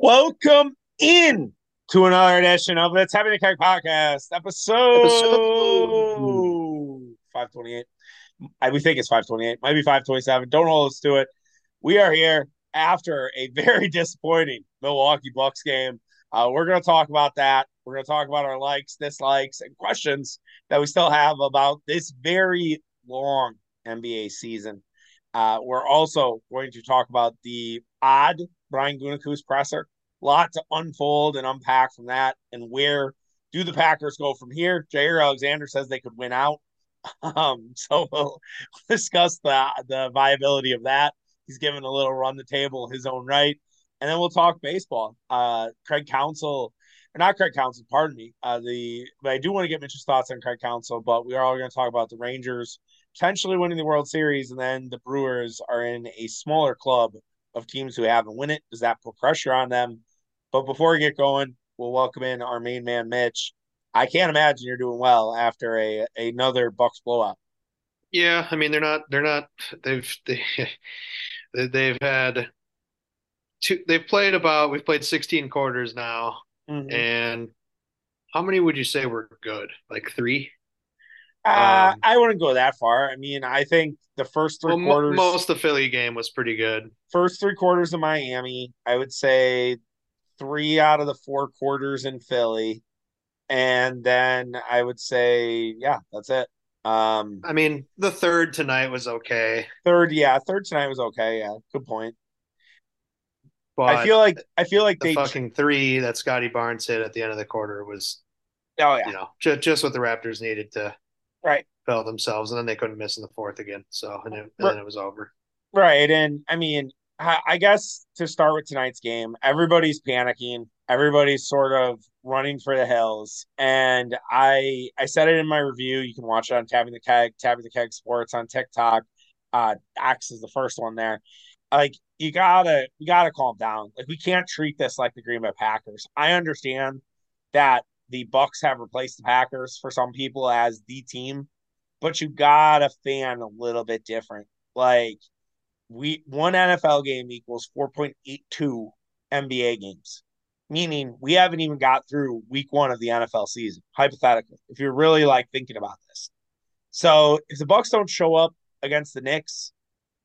Welcome in to another edition of the Tapping the Keg podcast, episode, Episode. 528. I, we think it's 528, might be 527. Don't hold us to it. We are here after a very disappointing Milwaukee Bucks game. Uh, we're going to talk about that. We're going to talk about our likes, dislikes, and questions that we still have about this very long NBA season. Uh, we're also going to talk about the odd Brian Gutekunst's presser. A lot to unfold and unpack from that, and where do the Packers go from here? Jaire Alexander says they could win out. Um, so we'll discuss the the viability of that. He's given a little run the table his own right, and then we'll talk baseball. Uh, Craig Counsell, or not Craig Counsell, pardon me. Uh, the but I do want to get Mitch's thoughts on Craig Counsell, but we are all going to talk about the Rangers potentially winning the World Series, and then the Brewers are in a smaller club of teams who haven't won it. Does that put pressure on them? But before we get going, we'll welcome in our main man, Mitch. I can't imagine you're doing well after a another Bucks blowout. Yeah, I mean they're not they're not they've they, they've had two they've played about we've played 16 quarters now Mhm. and how many would you say were good? Like three? Uh, Um, I wouldn't go that far. I mean, I think the first three well, quarters, most of the Philly game was pretty good. first three quarters of Miami, I would say three out of the four quarters in Philly, and then I would say, yeah, that's it. Um, I mean, the third tonight was okay, third, yeah, third tonight was okay. Yeah, good point. I feel like I feel like the they, fucking three that Scottie Barnes hit at the end of the quarter was, oh yeah, you know, just just what the Raptors needed to right. fail themselves, and then they couldn't miss in the fourth again. So and, it, and Right. then it was over. Right. And I mean, I guess to start with tonight's game, everybody's panicking. Everybody's sort of running for the hills. And I I said it in my review. You can watch it on Tapping the Keg, Tapping the Keg Sports on TikTok. Uh Axe is the first one there. Like you gotta you gotta calm down. Like we can't treat this like the Green Bay Packers. I understand that the Bucks have replaced the Packers for some people as the team, but you gotta fan a little bit different. Like we one NFL game equals 4.82 NBA games, meaning we haven't even got through week one of the NFL season, hypothetically, if you're really like thinking about this. So if the Bucks don't show up against the Knicks,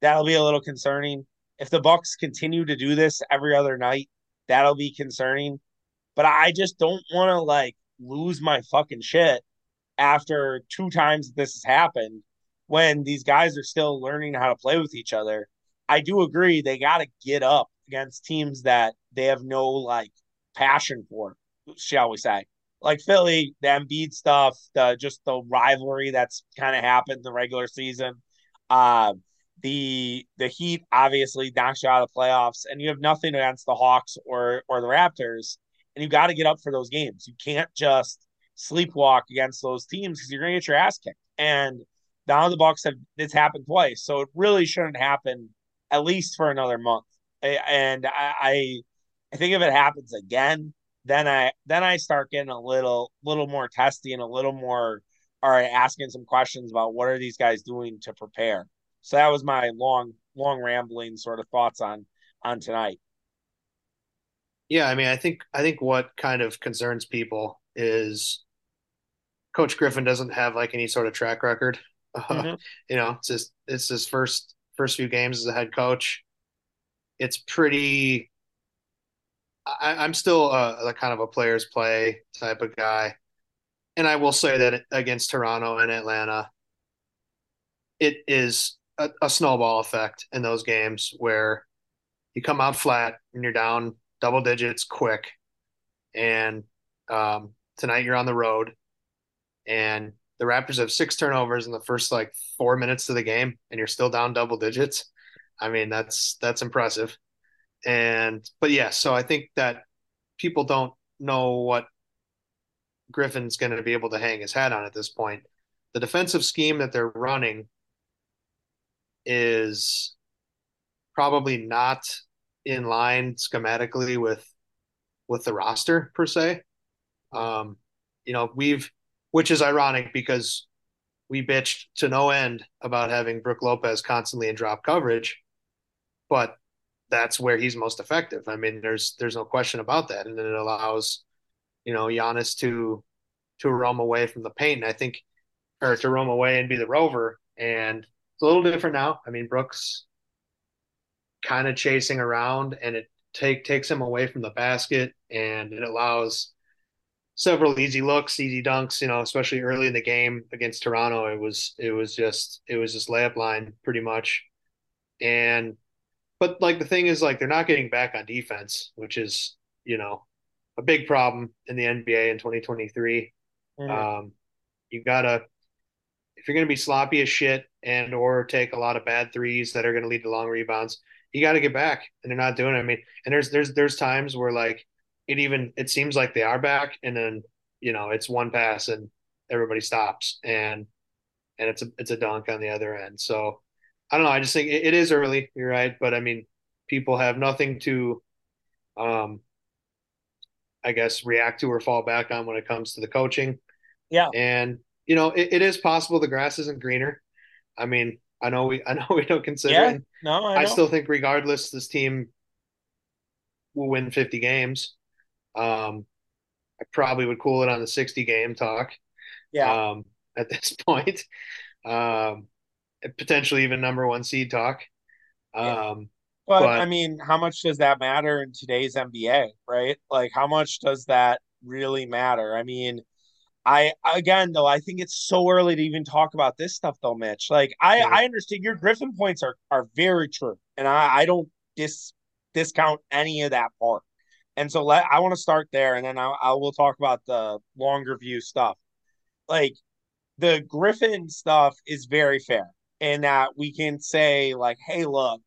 that'll be a little concerning. If the Bucks continue to do this every other night, that'll be concerning. But I just don't want to like lose my fucking shit after two times this has happened when these guys are still learning how to play with each other. I do agree they got to get up against teams that they have no like passion for, shall we say. Like Philly, the Embiid stuff, the just the rivalry that's kind of happened the regular season. Uh the the Heat obviously knocks you out of the playoffs, and you have nothing against the Hawks or or the Raptors, and you got to get up for those games. You can't just sleepwalk against those teams because you're going to get your ass kicked. And now the Bucks have it's happened twice, so it really shouldn't happen at least for another month. And I, I, think if it happens again, then I then I start getting a little little more testy and a little more all right, asking some questions about what are these guys doing to prepare. So that was my long long rambling sort of thoughts on on tonight. Yeah, I mean, I think I think what kind of concerns people is Coach Griffin doesn't have like any sort of track record. Uh, Mhm. you know, it's just it's his first first few games as a head coach. It's pretty. I, I'm still a, a kind of a players play type of guy, and I will say that against Toronto and Atlanta, it is a, a snowball effect in those games where you come out flat and you're down double digits quick, and um, tonight you're on the road, and the Raptors have six turnovers in the first like four minutes of the game, and you're still down double digits. I mean, that's that's impressive. And but yeah, so I think that people don't know what Griffin's going to be able to hang his hat on at this point. The defensive scheme that they're running is probably not in line schematically with with the roster per se. Um, you know, we've which is ironic because we bitched to no end about having Brook Lopez constantly in drop coverage, but that's where he's most effective. I mean, there's there's no question about that, and it allows you know Giannis to to roam away from the paint. And I think, or to roam away and be the rover. And it's a little different now. I mean, Brooks kind of chasing around, and it take takes him away from the basket, and it allows several easy looks, easy dunks. You know, especially early in the game against Toronto, it was it was just it was just layup line pretty much. And but like the thing is like they're not getting back on defense, which is you know a big problem in the NBA in 2023. Mm-hmm. Um, you gotta if you're gonna be sloppy as shit and or take a lot of bad threes that are gonna lead to long rebounds, you got to get back, and they're not doing it. I mean, and there's there's there's times where like it even it seems like they are back, and then you know it's one pass and everybody stops, and and it's a it's a dunk on the other end. So I don't know. I just think it, it is early. You're right, but I mean, people have nothing to, um, I guess, react to or fall back on when it comes to the coaching. Yeah, and you know, it, it is possible the grass isn't greener. I mean, I know we I know we don't consider yeah, it. No, I, I, still think regardless, this team will win 50 games. Um, I probably would cool it on the 60 game talk. Yeah. Um, at this point, um, potentially even number one seed talk. Um, but, but I mean, how much does that matter in today's NBA, right? Like, how much does that really matter? I mean, I again though I think it's so early to even talk about this stuff though, Mitch. Like I yeah. I understand your Griffin points are are very true, and I I don't dis discount any of that part. And so let I want to start there, and then I I will talk about the longer view stuff. Like the Griffin stuff is very fair in that we can say like, hey, look,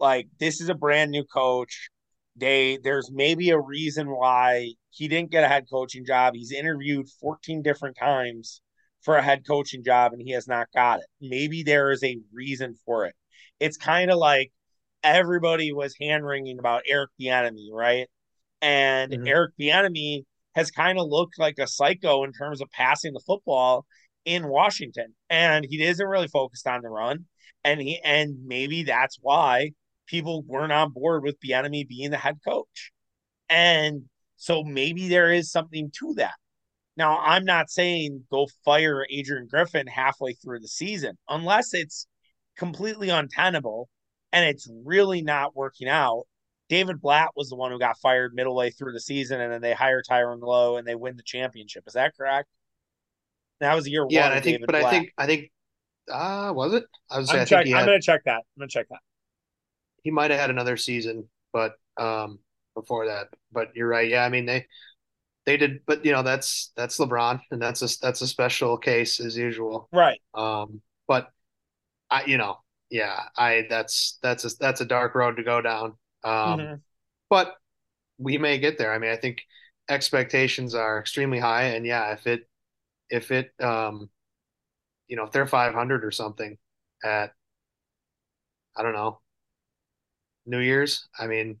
like this is a brand new coach. They there's maybe a reason why he didn't get a head coaching job. He's interviewed 14 different times for a head coaching job and he has not got it. Maybe there is a reason for it. It's kind of like everybody was hand wringing about Eric Bieniemy, right? And mm-hmm. Eric Bieniemy has kind of looked like a psycho in terms of passing the football in Washington, and he isn't really focused on the run. And he and maybe that's why people weren't on board with Bieniemy being the head coach. And so maybe there is something to that. Now, I'm not saying go fire Adrian Griffin halfway through the season unless it's completely untenable and it's really not working out. David Blatt was the one who got fired middle way through the season, and then they hire Tyronn Lue and they win the championship. Is that correct? That was a year yeah, one. Yeah, I think, David but Blatt. I think, I think, ah, uh, was it? I was. I'm, check, I'm gonna check that. I'm gonna check that he might have had another season, but um, before that. But you're right. Yeah, I mean they they did, but you know that's that's LeBron, and that's a that's a special case as usual. Right. Um, but I, you know, yeah, I that's that's a that's a dark road to go down. Um, mm-hmm. but we may get there. I mean, I think expectations are extremely high, and yeah, if it if it um, you know, if they're 500 or something at I don't know New Year's, I mean,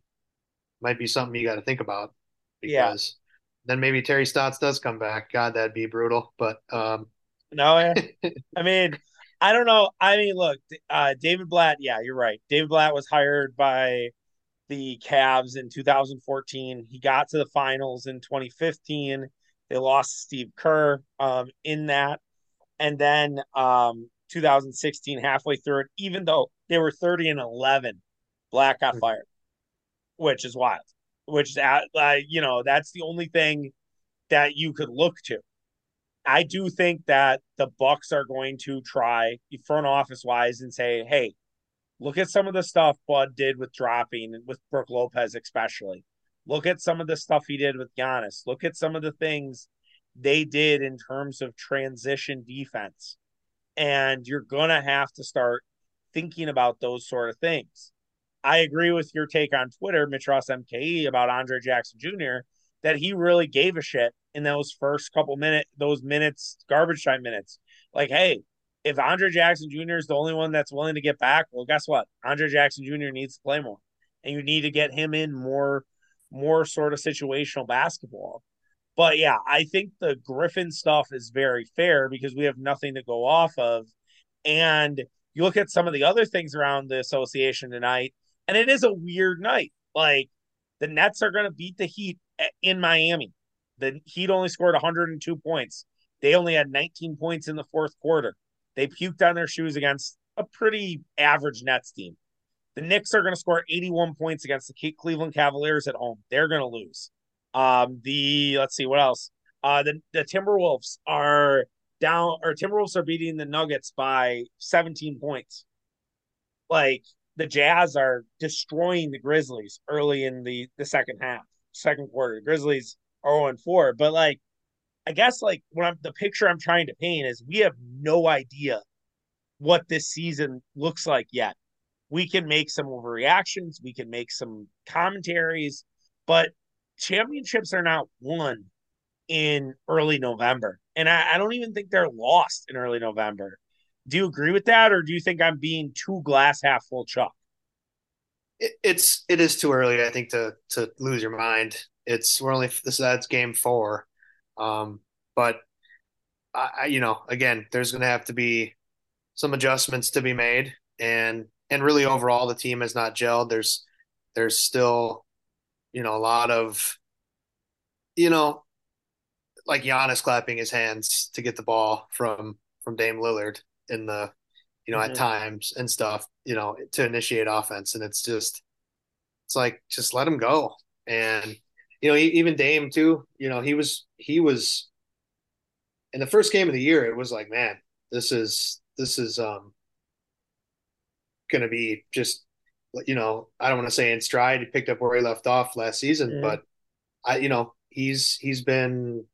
might be something you got to think about because yeah. then maybe Terry Stotts does come back. God, that'd be brutal. But um, no, I mean, I don't know. I mean, look, uh, David Blatt. Yeah, you're right. David Blatt was hired by the Cavs in 2014. He got to the finals in 2015. They lost Steve Kerr um, in that, and then um, 2016, halfway through it, even though they were 30 and 11 Blatt got fired, which is wild. Which is, uh, you know, that's the only thing that you could look to. I do think that the Bucks are going to try front office wise and say, "Hey, look at some of the stuff Bud did with dropping with Brook Lopez, especially. Look at some of the stuff he did with Giannis. Look at some of the things they did in terms of transition defense, and you're gonna have to start thinking about those sort of things. I agree with your take on Twitter, Mitch MKE, about Andre Jackson Jr., that he really gave a shit in those first couple minutes, those minutes, garbage time minutes. Like, hey, if Andre Jackson Jr. is the only one that's willing to get back, well, guess what? Andre Jackson Jr. needs to play more. And you need to get him in more, more sort of situational basketball. But yeah, I think the Griffin stuff is very fair because we have nothing to go off of. And you look at some of the other things around the association tonight And it is a weird night. Like the Nets are going to beat the Heat in Miami. The Heat only scored 102 points. They only had 19 points in the fourth quarter. They puked on their shoes against a pretty average Nets team. The Knicks are going to score 81 points against the Cleveland Cavaliers at home. They're going to lose. Um, the let's see what else. Uh, the the Timberwolves are down, or Timberwolves are beating the Nuggets by 17 points. Like the Jazz are destroying the Grizzlies early in the the second half, second quarter. The Grizzlies are 0 4, but like I guess like when I'm the picture I'm trying to paint is we have no idea what this season looks like yet. We can make some overreactions, we can make some commentaries, but championships are not won in early November. And I, I don't even think they're lost in early November. Do you agree with that, or do you think I'm being too glass half full, Chuck? It, it's it is too early, I think, to to lose your mind. It's we're only this that's game four, um, but I, you know, again, there's going to have to be some adjustments to be made, and and really overall, the team has not gelled. There's there's still, you know, a lot of, you know, like Giannis clapping his hands to get the ball from from Dame Lillard in the, you know, mm-hmm. at times and stuff, you know, to initiate offense, and it's just, it's like just let him go, and you know, even Dame too. You know, he was he was in the first game of the year. It was like, man, this is this is um going to be just you know I don't want to say in stride. He picked up where he left off last season, mm-hmm. but I you know he's he's been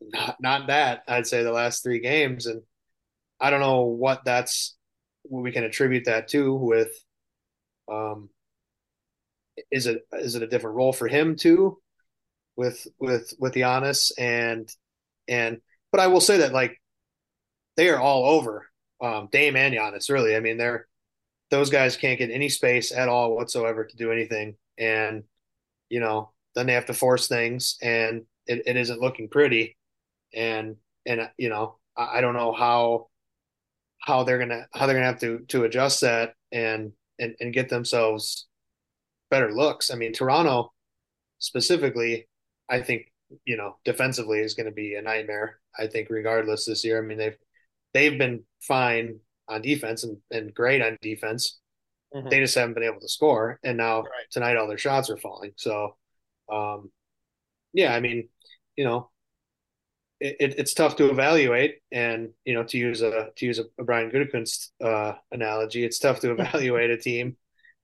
not not that I'd say the last three games, and I don't know what that's what we can attribute that to with um is it is it a different role for him too? With with with Giannis and and but I will say that like they are all over um, Dame and Giannis. Really, I mean they're those guys can't get any space at all whatsoever to do anything, and you know then they have to force things, and it, it isn't looking pretty, and and you know I, I don't know how how they're gonna how they're gonna have to to adjust that and and and get themselves better looks. I mean Toronto specifically I think you know defensively is going to be a nightmare. I think regardless this year. I mean they've they've been fine on defense and, and great on defense. Mm-hmm. They just haven't been able to score, and now right. tonight all their shots are falling. So, um, yeah, I mean, you know, it, it, it's tough to evaluate, and you know, to use a to use a, Brian Gutekunst uh, analogy, it's tough to evaluate a team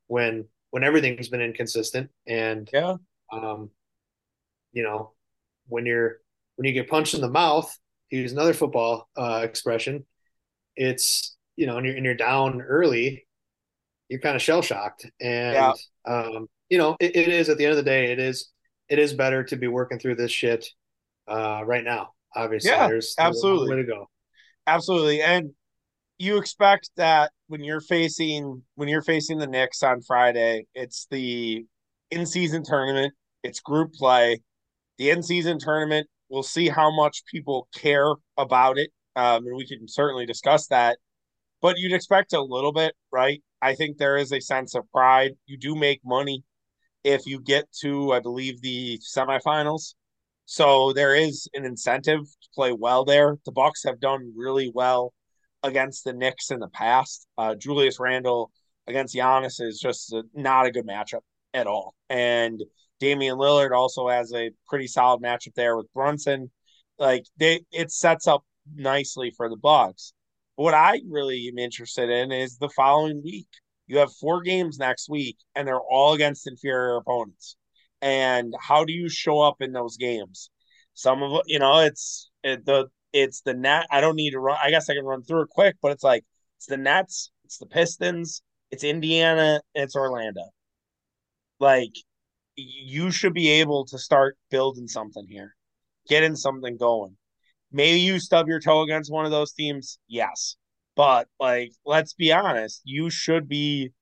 when when everything's been inconsistent, and yeah, um, you know, when you're when you get punched in the mouth, use another football uh, expression, it's you know, and you're and you're down early, you're kind of shell shocked, and yeah. um, you know, it, it is at the end of the day, it is it is better to be working through this shit uh, right now. Obviously, yeah, there's, absolutely way to go. Absolutely, and you expect that when you're facing when you're facing the Knicks on Friday, it's the in season tournament, it's group play the in season tournament, we'll see how much people care about it. Um, and we can certainly discuss that. But you'd expect a little bit, right? I think there is a sense of pride. You do make money if you get to, I believe, the semifinals. So there is an incentive to play well there. The Bucks have done really well against the Knicks in the past. Uh, Julius Randle against Giannis is just a, not a good matchup at all. And Damian Lillard also has a pretty solid matchup there with Brunson. Like they, it sets up nicely for the Bucks. What I really am interested in is the following week. You have four games next week, and they're all against inferior opponents. And how do you show up in those games? Some of you know, it's it, the it's the net. I don't need to run. I guess I can run through it quick, but it's like it's the Nets, it's the Pistons, it's Indiana, it's Orlando. Like you should be able to start building something here, getting something going. Maybe you stub your toe against one of those teams, yes. But like, let's be honest, you should be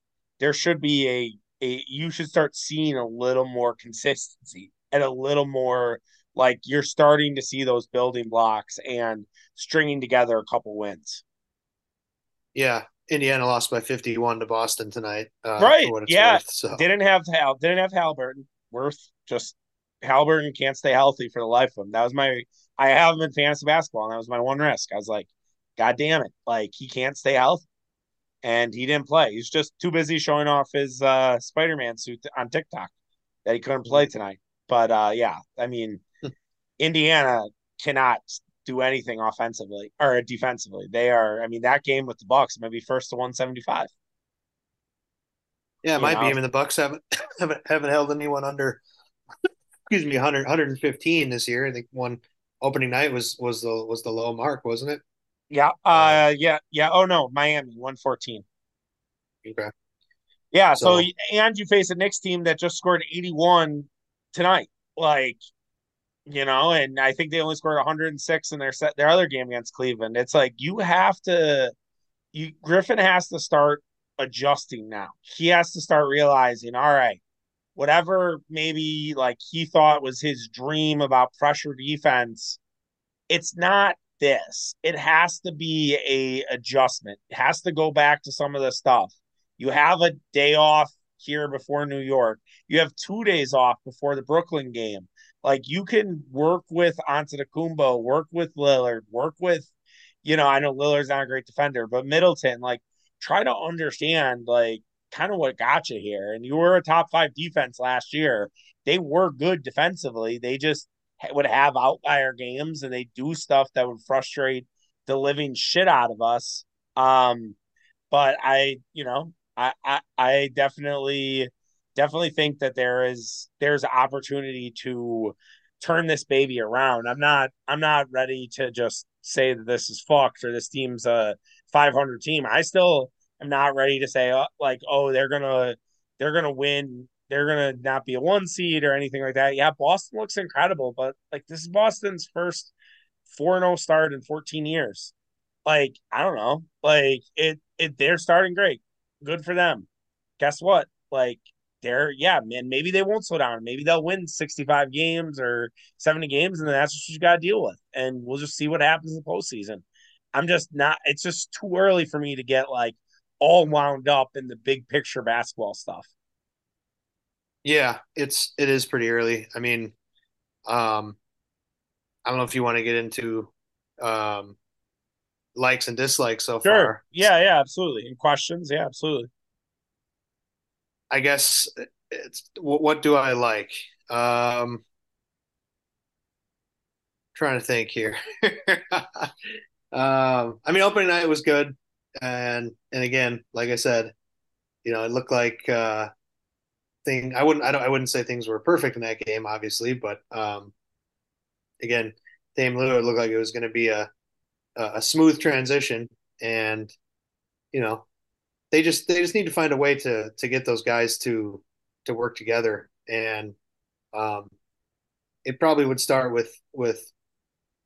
there should be a a you should start seeing a little more consistency and a little more like you're starting to see those building blocks and stringing together a couple wins. Yeah, Indiana lost by 51 to Boston tonight. Uh, right. yeah. Worth, so. Didn't have Hal. Didn't have Haliburton. Worth just Haliburton can't stay healthy for the life of him. That was my. I have him in fantasy basketball, and that was my one risk. I was like, God damn it! Like he can't stay healthy, and he didn't play. He's just too busy showing off his uh, Spider-Man suit on TikTok that he couldn't play tonight. But uh, yeah, I mean, Indiana cannot do anything offensively or defensively. They are, I mean, that game with the Bucks might be first to 175. Yeah, it might know? be. I mean, the Bucks haven't haven't haven't held anyone under excuse me 100 115 this year. I think one opening night was was the was the low mark, wasn't it? Yeah. Uh, yeah. Yeah. Oh no, Miami 114. Okay. Yeah. So, so and you face a Knicks team that just scored 81 tonight. Like you know, and I think they only scored 106 in their set their other game against Cleveland. It's like you have to you Griffin has to start adjusting now. He has to start realizing, all right, whatever maybe like he thought was his dream about pressure defense, it's not this. It has to be a adjustment. It has to go back to some of the stuff. You have a day off here before New York. You have two days off before the Brooklyn game. Like you can work with Antetokounmpo, work with Lillard, work with, you know, I know Lillard's not a great defender, but Middleton, like try to understand like kind of what got you here. And you were a top five defense last year. They were good defensively. They just would have outlier games and they do stuff that would frustrate the living shit out of us. Um, but I, you know, I, I, I definitely definitely think that there is there's an opportunity to turn this baby around. I'm not I'm not ready to just say that this is fucked or this team's a 500 team. I still am not ready to say uh, like oh they're gonna they're gonna win they're gonna not be a one seed or anything like that. Yeah, Boston looks incredible, but like this is Boston's first 4-0 start in 14 years. Like I don't know, like it it they're starting great. Good for them. Guess what? Like they're yeah, man, maybe they won't slow down. Maybe they'll win 65 games or 70 games, and then that's what you got to deal with. And we'll just see what happens in the postseason. I'm just not. It's just too early for me to get like all wound up in the big picture basketball stuff. Yeah, it's it is pretty early. I mean, um, I don't know if you want to get into um likes and dislikes so sure. far. Yeah, yeah, absolutely. And questions, yeah, absolutely. I guess it's what do I like? Um, trying to think here. um, I mean, opening night was good, and and again, like I said, you know, it looked like uh, thing. I wouldn't, I don't, I wouldn't say things were perfect in that game, obviously, but um, again, Dame Lillard looked like it was going to be a a smooth transition, and you know, they just they just need to find a way to to get those guys to to work together and um it probably would start with with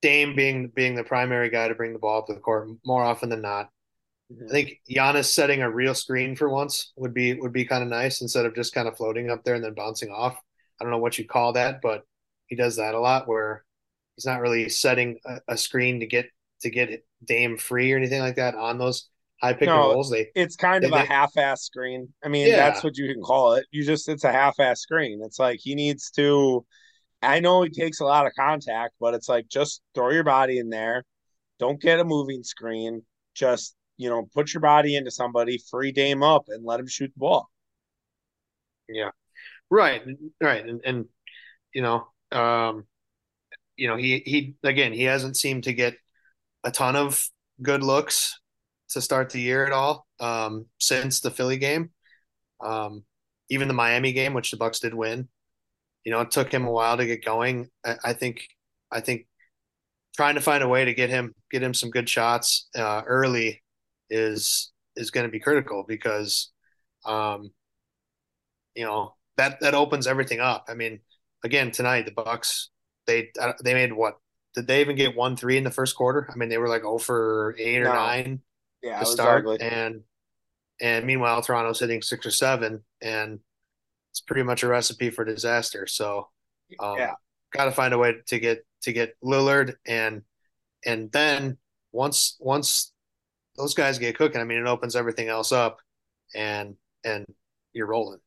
Dame being being the primary guy to bring the ball up to the court more often than not. Mm-hmm. I think Giannis setting a real screen for once would be would be kind of nice instead of just kind of floating up there and then bouncing off. I don't know what you call that, but he does that a lot where he's not really setting a, a screen to get to get Dame free or anything like that on those high pick no, and rolls. They it's kind they, of a half-ass screen. I mean, yeah. that's what you can call it. You just it's a half-ass screen. It's like he needs to. I know he takes a lot of contact, but it's like just throw your body in there. Don't get a moving screen. Just you know, put your body into somebody, free Dame up, and let him shoot the ball. Yeah, right, right, and and you know, um, you know, he he again, he hasn't seemed to get a ton of good looks to start the year at all um, since the Philly game. Um, even the Miami game, which the Bucks did win, you know, it took him a while to get going. I, I think, I think, trying to find a way to get him get him some good shots uh, early is is going to be critical because, um, you know, that that opens everything up. I mean, again tonight the Bucks they they made what did they even get one three in the first quarter? I mean, they were like oh for eight or no. nine yeah, to start, ugly. and and meanwhile Toronto's hitting six or seven, and it's pretty much a recipe for disaster. So, um, yeah, got to find a way to get to get Lillard, and and then once once those guys get cooking, I mean, it opens everything else up, and and you're rolling.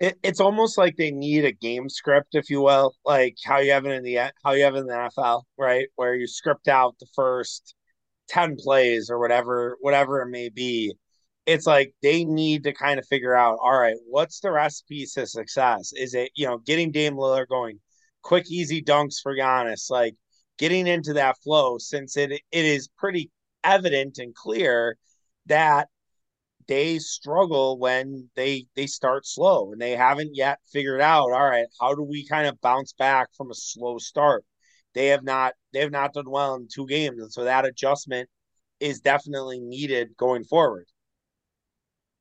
It, it's almost like they need a game script, if you will, like how you have it in the how you have in the NFL, right? Where you script out the first ten plays or whatever, whatever it may be. It's like they need to kind of figure out, all right, what's the recipe to success? Is it you know getting Dame Lillard going, quick easy dunks for Giannis, like getting into that flow, since it it is pretty evident and clear that they struggle when they they start slow and they haven't yet figured out all right how do we kind of bounce back from a slow start? They have not they have not done well in two games. And so that adjustment is definitely needed going forward.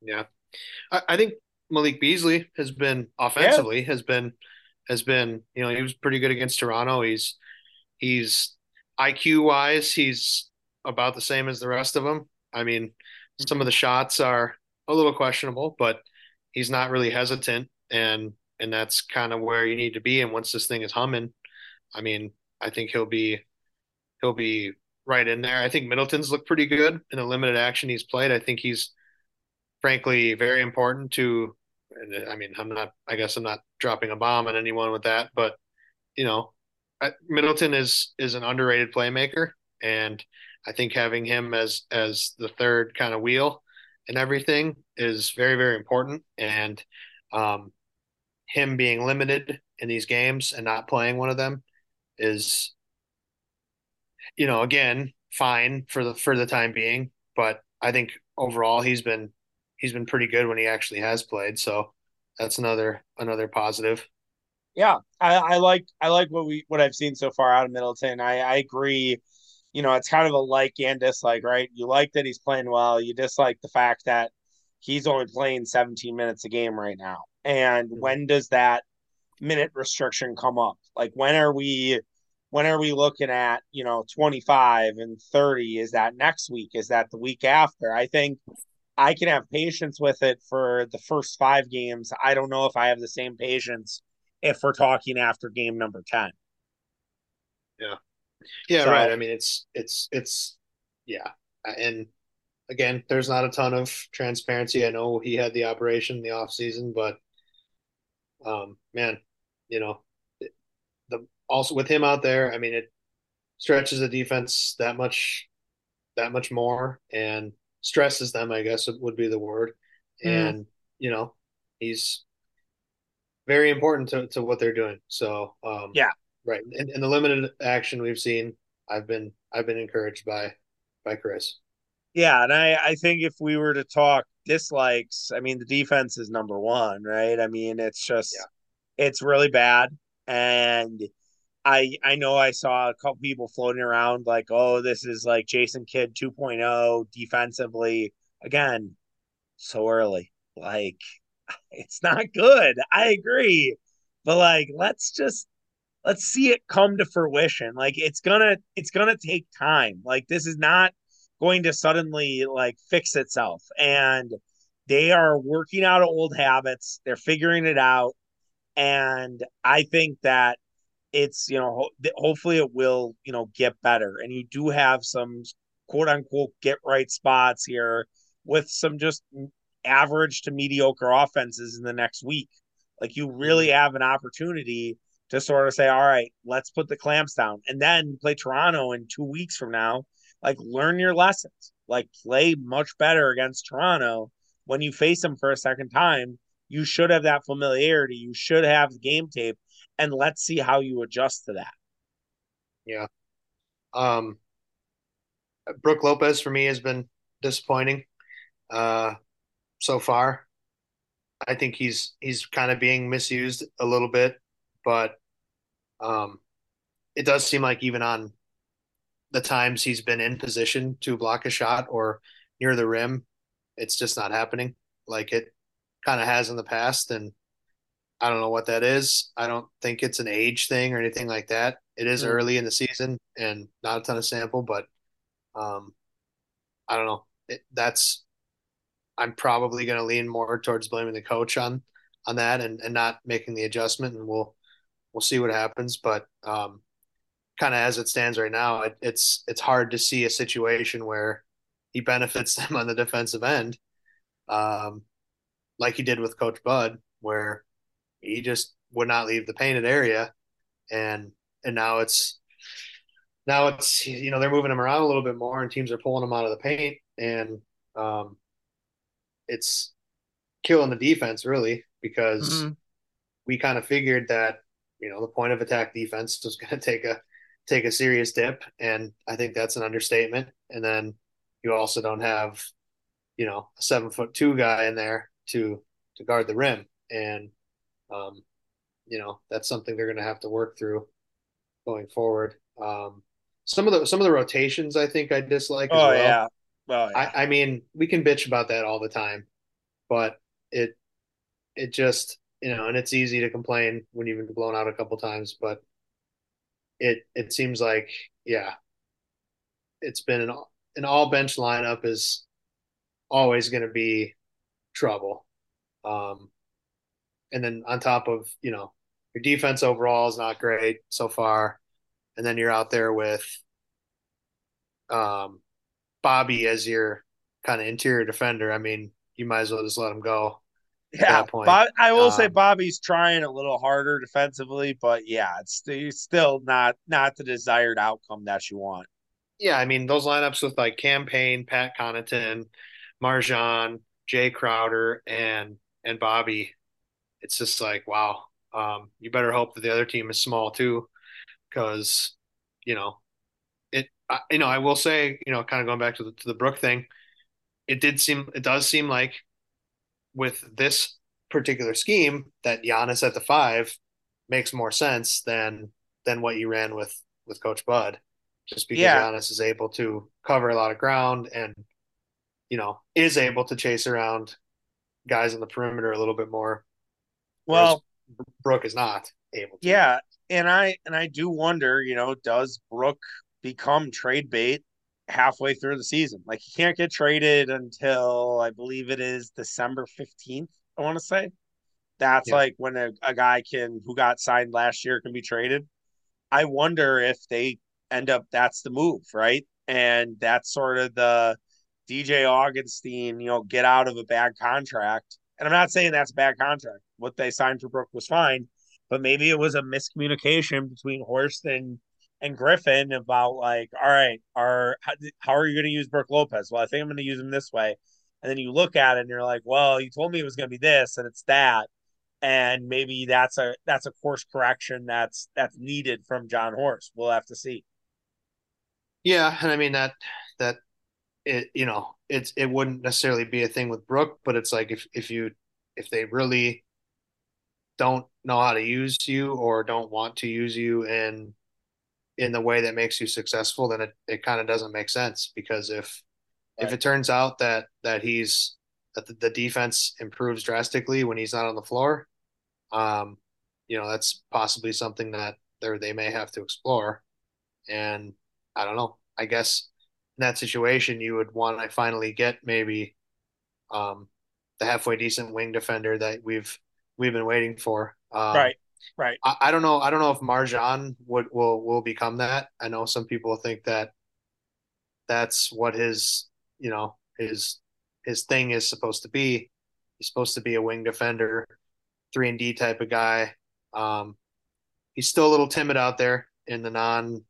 Yeah. I, I think malik beasley has been offensively yeah. has been has been you know he was pretty good against toronto. He's he's iq wise he's about the same as the rest of them i mean some of the shots are a little questionable, but he's not really hesitant, and and that's kind of where you need to be. And once this thing is humming, I mean, I think he'll be he'll be right in there. I think Middleton's looked pretty good in the limited action he's played. I think he's frankly very important to. Uh, I mean, I'm not. I guess I'm not dropping a bomb on anyone with that, but you know, Middleton is is an underrated playmaker, and I think having him as as the third kind of wheel and everything is very very important. And um, him being limited in these games and not playing one of them is, you know, again fine for the for the time being. But I think overall he's been he's been pretty good when he actually has played. So that's another another positive. Yeah, I, I like I like what we what I've seen so far out of Middleton. I, I agree you know, it's kind of a like and dislike, right? You like that he's playing well. You dislike the fact that he's only playing 17 minutes a game right now. And mm-hmm. when does that minute restriction come up? Like when are we when are we looking at, you know, 25 and 30? Is that next week? Is that the week after? I think I can have patience with it for the first 5 games. I don't know if I have the same patience if we're talking after game number 10. Yeah. Yeah, so, right. I mean, it's it's it's yeah, and again, there's not a ton of transparency. I know he had the operation in the off season, but um, man, you know, the also with him out there, I mean, it stretches the defense that much, that much more, and stresses them. I guess it would be the word. Mm. And you know, he's very important to, to what they're doing. So um, yeah, Right. And, in the limited action we've seen, I've been I've been encouraged by by Chris. Yeah, and I I think if we were to talk dislikes, I mean the defense is number one, right? I mean it's just yeah. it's really bad, and I I know I saw a couple people floating around like, oh, this is like Jason Kidd 2.0 defensively. Again, so early, like it's not good. I agree, but like let's just let's see it come to fruition. Like it's gonna it's gonna take time. Like this is not going to suddenly like fix itself. And they are working out old habits. They're figuring it out. And I think that it's, you know, hopefully it will, you know, get better. And you do have some quote unquote get right spots here with some just average to mediocre offenses in the next week. Like you really mm-hmm. have an opportunity to sort of say, all right, let's put the clamps down. And then play Toronto in two weeks from now. Like, learn your lessons. Like, play much better against Toronto when you face them for a second time. You should have that familiarity. You should have the game tape, and let's see how you adjust to that. Yeah. Um, Brook Lopez for me has been disappointing uh, so far. I think he's he's kind of being misused a little bit, but um, it does seem like even on the times he's been in position to block a shot or near the rim, it's just not happening like it kind of has in the past. And I don't know what that is. I don't think it's an age thing or anything like that. It is mm. early in the season and not a ton of sample, but um, I don't know. It, that's I'm probably going to lean more towards blaming the coach on on that and, and not making the adjustment, and we'll we'll see what happens. But um, kind of as it stands right now, it, it's it's hard to see a situation where he benefits them on the defensive end, um, like he did with Coach Bud, where he just would not leave the painted area, and and now it's now it's you know they're moving him around a little bit more, and teams are pulling him out of the paint, and um, it's killing the defense really because mm-hmm. we kind of figured that you know the point of attack defense was going to take a take a serious dip, and I think that's an understatement. And then you also don't have you know a seven foot two guy in there to to guard the rim, and um, you know that's something they're going to have to work through going forward. Um, some of the some of the rotations I think I dislike as oh, well. Yeah. Well, yeah. I, I mean, we can bitch about that all the time, but it it just you know, and it's easy to complain when you've been blown out a couple times, but it it seems like yeah, it's been an an all bench lineup is always going to be trouble. Um, and then on top of you know your defense overall is not great so far, and then you're out there with um, Bobby as your kind of interior defender. I mean, you might as well just let him go. Yeah, Bob, I will um, say Bobby's trying a little harder defensively, but yeah, it's, it's still not not the desired outcome that you want. Yeah, I mean those lineups with like Cam Payne, Pat Connaughton, MarJon, Jae Crowder, and and Bobby. It's just like wow. Um, you better hope that the other team is small too, because you know it. I, you know, I will say, you know, kind of going back to the to the Brook thing, it did seem, it does seem like with this particular scheme that Giannis at the five makes more sense than than what you ran with with Coach Bud, just because yeah. Giannis is able to cover a lot of ground and you know is able to chase around guys on the perimeter a little bit more. Well, Brook is not able to. Yeah, and I and I do wonder, you know, does Brook become trade bait halfway through the season? Like he can't get traded until I believe it is December 15th, I want to say. That's yeah. like when a, a guy can who got signed last year can be traded. I wonder if they end up that's the move, right? And that's sort of the DJ Augustin, you know, get out of a bad contract. And I'm not saying that's a bad contract. What they signed for Brook was fine, but maybe it was a miscommunication between Horst and and Griffin about like, all right, are how, how are you going to use Brook Lopez? Well, I think I'm going to use him this way. And then you look at it and you're like, well, you told me it was going to be this, and it's that, and maybe that's a that's a course correction that's that's needed from Jon Horst. We'll have to see. Yeah, and I mean that that it you know it's it wouldn't necessarily be a thing with Brook, but it's like if if you if they really don't know how to use you or don't want to use you in in the way that makes you successful, then it, it kind of doesn't make sense because if right. if it turns out that that he's that the, the, defense improves drastically when he's not on the floor, um, you know that's possibly something that they they may have to explore. And I don't know. I guess in that situation, you would want to finally get maybe um, the halfway decent wing defender that we've we've been waiting for. Um, right. Right. I, I, don't know. I don't know if MarJon would will will become that. I know some people think that that's what his you know his his thing is supposed to be. He's supposed to be a wing defender, three and D type of guy. Um, he's still a little timid out there in the non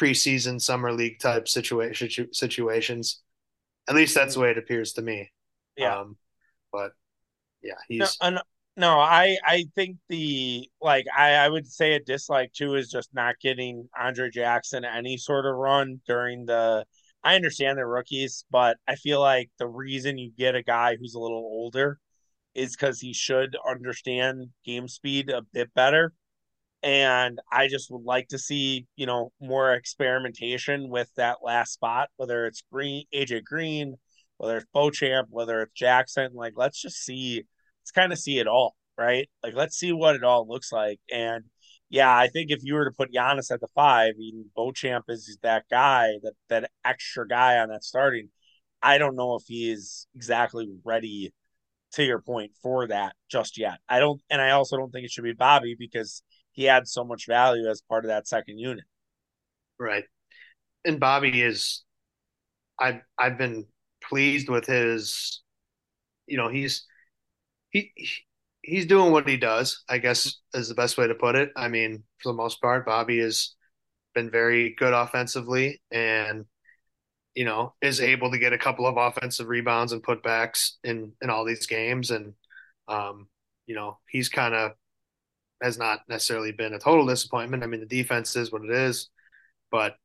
preseason summer league type situation situations. At least that's the way it appears to me. Yeah. Um, but yeah, he's no, no, I I think the like I I would say a dislike too is just not getting Andre Jackson any sort of run during the. I understand they're rookies, but I feel like the reason you get a guy who's a little older is because he should understand game speed a bit better. And I just would like to see, you know, more experimentation with that last spot, whether it's Green, AJ Green, whether it's Beauchamp, whether it's Jackson. Like, let's just see let's kind of see it all, right? Like let's see what it all looks like. And yeah, I think if you were to put Giannis at the five, even Beauchamp is that guy, that that extra guy on that starting. I don't know if he is exactly ready to your point for that just yet. I don't and I also don't think it should be Bobby because he adds so much value as part of that second unit. Right. And Bobby is I've I've been pleased with his. You know, he's he he's doing what he does. I guess is the best way to put it. I mean, for the most part, Bobby has been very good offensively, and you know is able to get a couple of offensive rebounds and putbacks in in all these games, and um, you know he's kind of has not necessarily been a total disappointment. I mean, the defense is what it is, but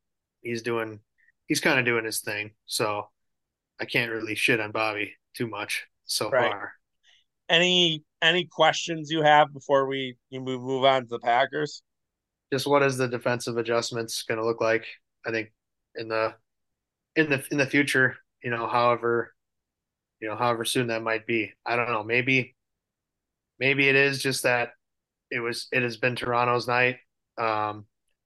he's doing he's kind of doing his thing. So I can't really shit on Bobby too much so right. far. Any any questions you have before we you move move on to the Packers? Just what is the defensive adjustments going to look like? I think in the in the in the future, you know, however you know, however soon that might be. I don't know. Maybe maybe it is just that it was it has been Toronto's night. Um,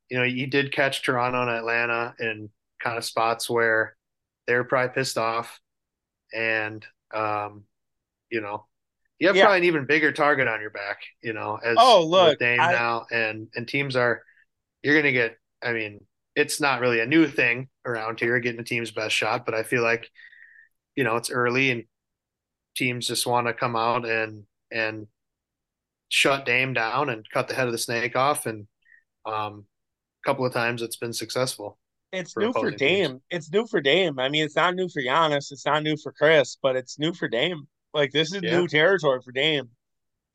you know, you did catch Toronto and Atlanta in kind of spots where they were probably pissed off, and um, you know, you have yeah. probably an even bigger target on your back. You know, as oh look, Dame I... now, and and teams are you're gonna get. I mean, it's not really a new thing around here, getting the team's best shot, but I feel like you know it's early and teams just want to come out and and shut Dame down and cut the head of the snake off. And um, a couple of times it's been successful. It's for new for Dame. Teams. It's new for Dame. I mean, it's not new for Giannis. It's not new for Chris, but it's new for Dame. Like this is yeah. new territory for Dame,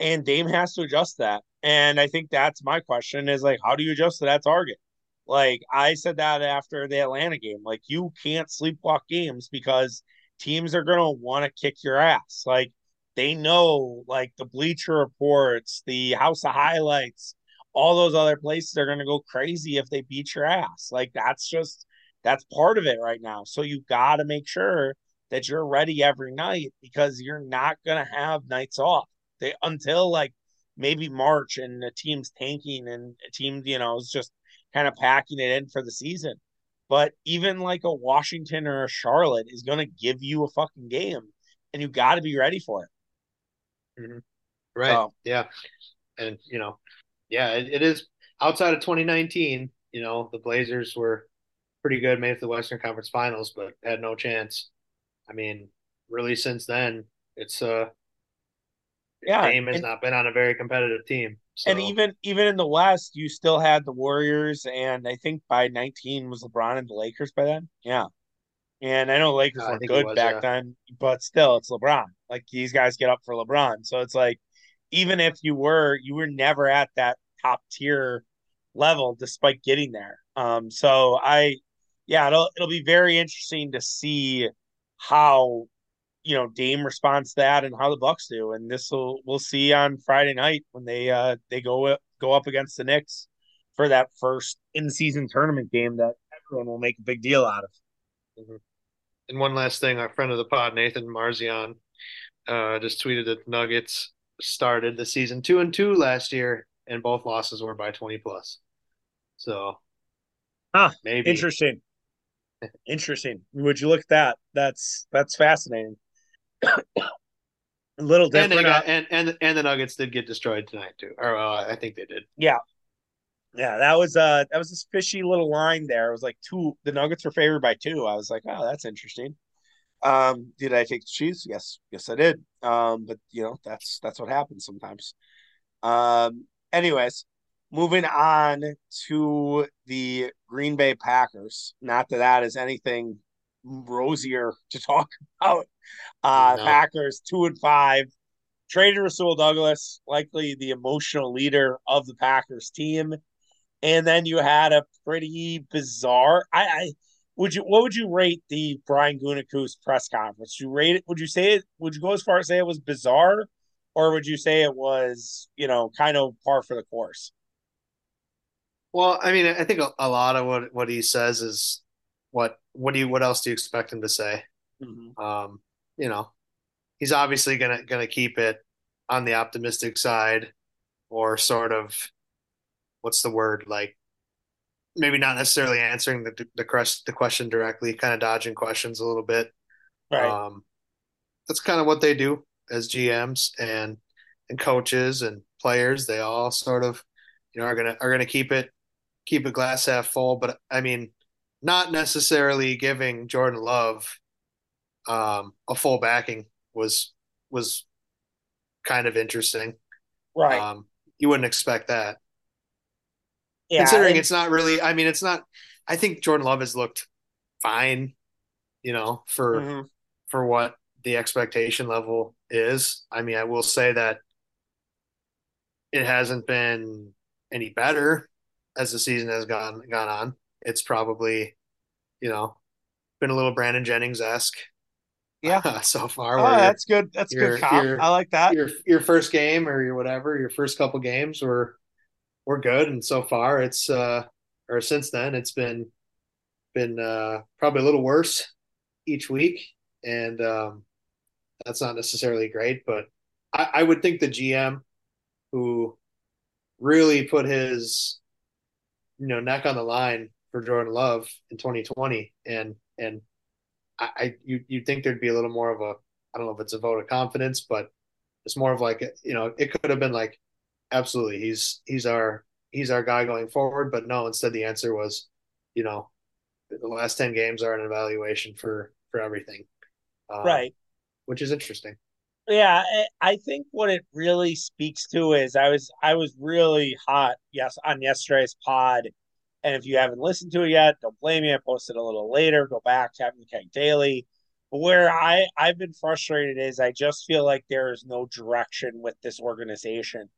and Dame has to adjust that. And I think that's my question: is like, how do you adjust to that target? Like I said that after the Atlanta game, like you can't sleepwalk games because teams are gonna want to kick your ass. Like they know like the bleacher reports, the house of highlights, all those other places are going to go crazy if they beat your ass. Like that's just that's part of it right now. So you got to make sure that you're ready every night because you're not going to have nights off. They until like maybe March and the team's tanking and a team, you know, is just kind of packing it in for the season. But even like a Washington or a Charlotte is going to give you a fucking game and you got to be ready for it. Mm-hmm. Right. So, yeah. And, you know, yeah, it, it is outside of 2019, you know, the Blazers were pretty good, made it to the Western Conference Finals, but had no chance. I mean, really since then, it's uh yeah, Dame has and, not been on a very competitive team. So. And even even in the West, you still had the Warriors, and I think by 19 was LeBron and the Lakers by then. Yeah, and I know Lakers weren't good was, back yeah. then, but still, it's LeBron. Like these guys get up for LeBron. So it's like, even if you were, you were never at that top tier level despite getting there. Um, so I, yeah, it'll it'll be very interesting to see how you know Dame responds to that and how the Bucks do, and this will we'll see on Friday night when they uh they go go up against the Knicks for that first in season tournament game that everyone will make a big deal out of. Mm-hmm. And one last thing, our friend of the pod, Nathan Marzion, uh, just tweeted that Nuggets started the season two and two last year, and both losses were by twenty plus. So, ah, maybe interesting. Interesting. Would you look at that? That's that's fascinating. A little different. And, they got, and and and the Nuggets did get destroyed tonight too, or uh, I think they did. Yeah, yeah, that was uh that was this fishy little line there. It was like two the Nuggets were favored by two. I was like, oh, that's interesting. Um, did I take the cheese? Yes, yes, I did. Um, but you know, that's that's what happens sometimes. Um, anyways, moving on to the Green Bay Packers. Not that that is anything rosier to talk about. Uh, no. Packers two and five. Traded Rasul Douglas, likely the emotional leader of the Packers team and then you had a pretty bizarre. I, I would you what would you rate the Brian Gutekunst press conference? Would you rate it? Would you say it? Would you go as far as say it was bizarre, or would you say it was you know kind of par for the course? Well, I mean, I think a, a lot of what what he says is what what do you what else do you expect him to say? Mm-hmm. Um, you know, he's obviously gonna gonna keep it on the optimistic side, or sort of what's the word like maybe not necessarily answering the the, the question directly, kind of dodging questions a little bit. Right. Um, that's kind of what they do as GMs and and coaches and players. They all sort of, you know, are gonna are gonna keep it keep a glass half full. But I mean, not necessarily giving Jordan Love um, a full backing was was kind of interesting. Right. Um, you wouldn't expect that. Yeah. Considering and- it's not really, I mean, it's not. I think Jordan Love has looked fine, you know, for Mhm. for what the expectation level is. I mean, I will say that it hasn't been any better as the season has gone gone on. It's probably, you know, been a little Brandon Jennings esque, Yeah. so far. Oh, that's good. That's you're- good comp. you're- I like that. your your first game or your whatever, your first couple games were were good, and so far it's uh or since then it's been been uh probably a little worse each week, and um that's not necessarily great, but I, I would think the GM who really put his you know neck on the line for Jordan Love in 2020 and and I, I you you think there'd be a little more of a I don't know if it's a vote of confidence, but it's more of like you know it could have been like absolutely he's he's our he's our guy going forward, but no, instead the answer was you know the last 10 games are an evaluation for for everything. Um, Right. Which is interesting. Yeah, I I think what it really speaks to is I was I was really hot yes on yesterday's pod, and if you haven't listened to it yet, don't blame me. I posted a little later. Go back, Captain Keg Daily. But where I I've been frustrated is I just feel like there is no direction with this organization,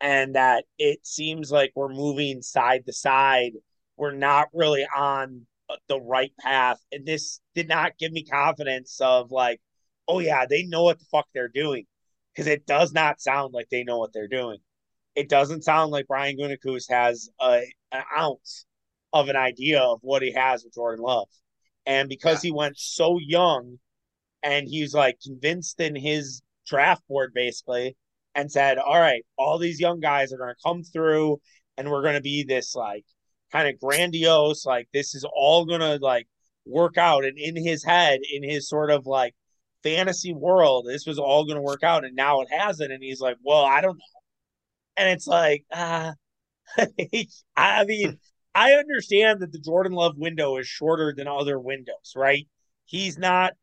and that it seems like we're moving side to side. We're not really on uh, the right path, and this did not give me confidence of like oh yeah, they know what the fuck they're doing. Because it does not sound like they know what they're doing. It doesn't sound like Brian Gutekunst has a, an ounce of an idea of what he has with Jordan Love. And because Yeah. he went so young and he's like convinced in his draft board basically and said, all right, all these young guys are going to come through and we're going to be this like kind of grandiose, like this is all going to like work out. And in his head, in his sort of like fantasy world, this was all going to work out, and now it hasn't. And he's like, "Well, I don't know." And it's like, ah, I mean, I understand that the Jordan Love window is shorter than other windows, right? He's not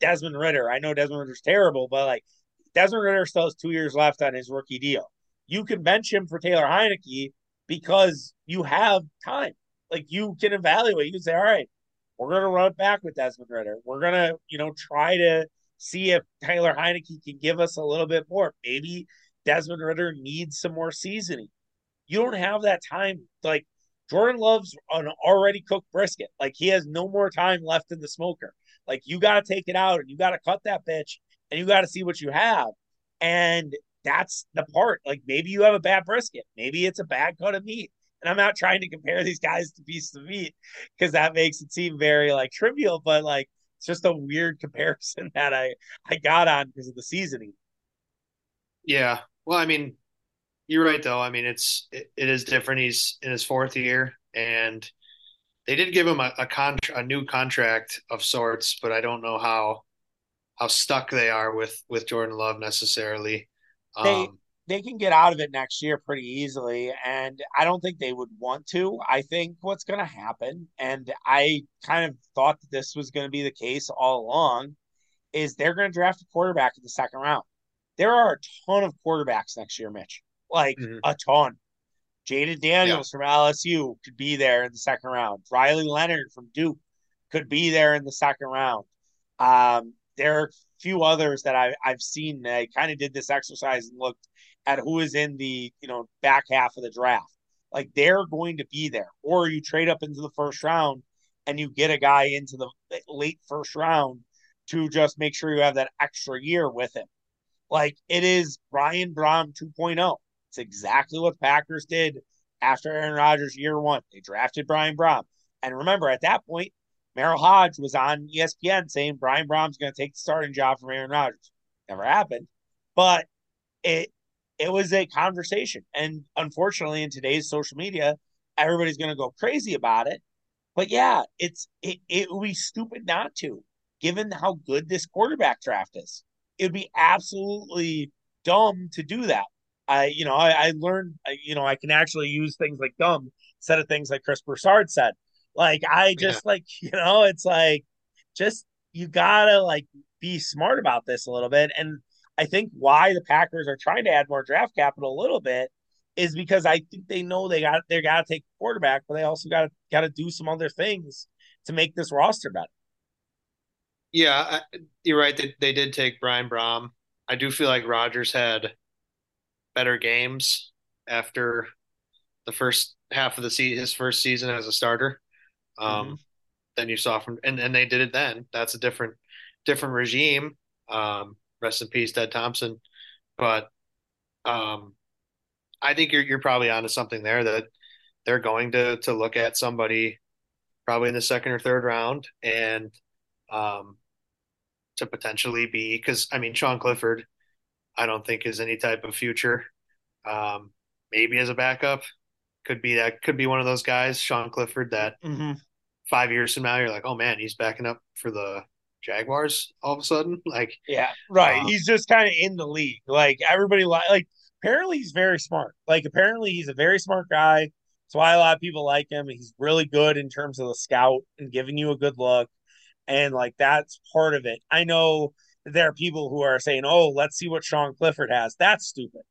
Desmond Ridder. I know Desmond Ridder's terrible, but like Desmond Ridder still has two years left on his rookie deal. You can bench him for Taylor Heinicke because you have time. Like you can evaluate. You can say, all right, we're going to run it back with Desmond Ridder. We're going to, you know, try to see if Taylor Heinicke can give us a little bit more. Maybe Desmond Ridder needs some more seasoning. You don't have that time. Like Jordan loves an already cooked brisket. Like he has no more time left in the smoker. Like you got to take it out and you got to cut that bitch and you got to see what you have. And that's the part. Like maybe you have a bad brisket. Maybe it's a bad cut of meat. And I'm not trying to compare these guys to pieces of meat because that makes it seem very like trivial, but like it's just a weird comparison that I I got on because of the seasoning. Yeah. Well, I mean, you're right though. I mean, it's it, it is different. He's in his fourth year, and they did give him a a, contra- a new contract of sorts, but I don't know how how stuck they are with with Jordan Love necessarily. They Um, they can get out of it next year pretty easily, and I don't think they would want to. I think what's going to happen, and I kind of thought that this was going to be the case all along, is they're going to draft a quarterback in the second round. There are a ton of quarterbacks next year, Mitch. Like Mhm. a ton. Jayden Daniels from LSU could be there in the second round. Riley Leonard from Duke could be there in the second round. Um, there are a few others that I, I've seen. I kind of did this exercise and looked at who is in the you know back half of the draft. Like they're going to be there, or you trade up into the first round and you get a guy into the late first round to just make sure you have that extra year with him. Like it is Brian Brohm 2.0. It's exactly what Packers did after Aaron Rodgers year one. They drafted Brian Brohm. And remember, at that point, Merril Hoge was on ESPN saying Brian Brohm's going to take the starting job from Aaron Rodgers. Never happened. But it it was a conversation. And unfortunately, in today's social media, everybody's going to go crazy about it. But yeah, it's it, it would be stupid not to, given how good this quarterback draft is. It would be absolutely dumb to do that. I, you know, I, I learned, you know, I can actually use things like dumb instead of things like Chris Broussard said. Like I just yeah. like, you know, it's like just you gotta like be smart about this a little bit. And I think why the Packers are trying to add more draft capital a little bit is because I think they know they got they got to take quarterback, but they also got to got to do some other things to make this roster better. Yeah, you're right. They, they did take Brian Brohm. I do feel like Rodgers had better games after the first half of the season, his first season as a starter, um, mm-hmm. than you saw from, and, and they did it then. That's a different, different regime. Um, rest in peace, Ted Thompson. But, um, I think you're, you're probably onto something there that they're going to, to look at somebody probably in the second or third round and, um, to potentially be because I mean Sean Clifford, I don't think is any type of future. Um, maybe as a backup, could be that could be one of those guys, Sean Clifford, that mm-hmm. five years from now you're like, oh man, he's backing up for the Jaguars all of a sudden. Like, yeah, right. Um, he's just kind of in the league. Like everybody, like apparently he's very smart. Like apparently he's a very smart guy. That's why a lot of people like him. He's really good in terms of the scout and giving you a good look and like that's part of it. I know there are people who are saying, "Oh, let's see what Sean Clifford has." That's stupid.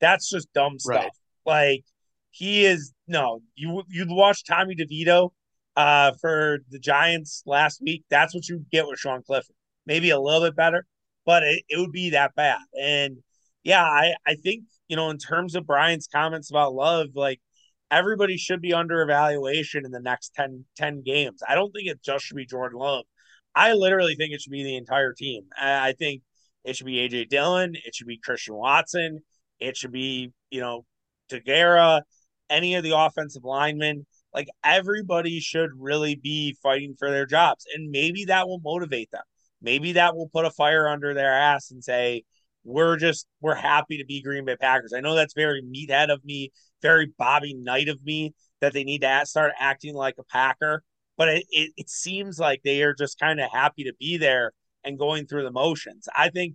That's just dumb stuff. Right. Like he is no. You you watch Tommy DeVito uh, for the Giants last week. That's what you get with Sean Clifford. Maybe a little bit better, but it, it would be that bad. And yeah, I I think you know in terms of Brian's comments about love, like everybody should be under evaluation in the next 10, 10 games. I don't think it just should be Jordan Love. I literally think it should be the entire team. I think it should be AJ Dillon. It should be Christian Watson. It should be, you know, Deguara, any of the offensive linemen. Like everybody should really be fighting for their jobs. And maybe that will motivate them. Maybe that will put a fire under their ass and say, we're just, we're happy to be Green Bay Packers. I know that's very meathead of me, very Bobby Knight of me that they need to start acting like a Packer but it, it, it seems like they are just kind of happy to be there and going through the motions. I think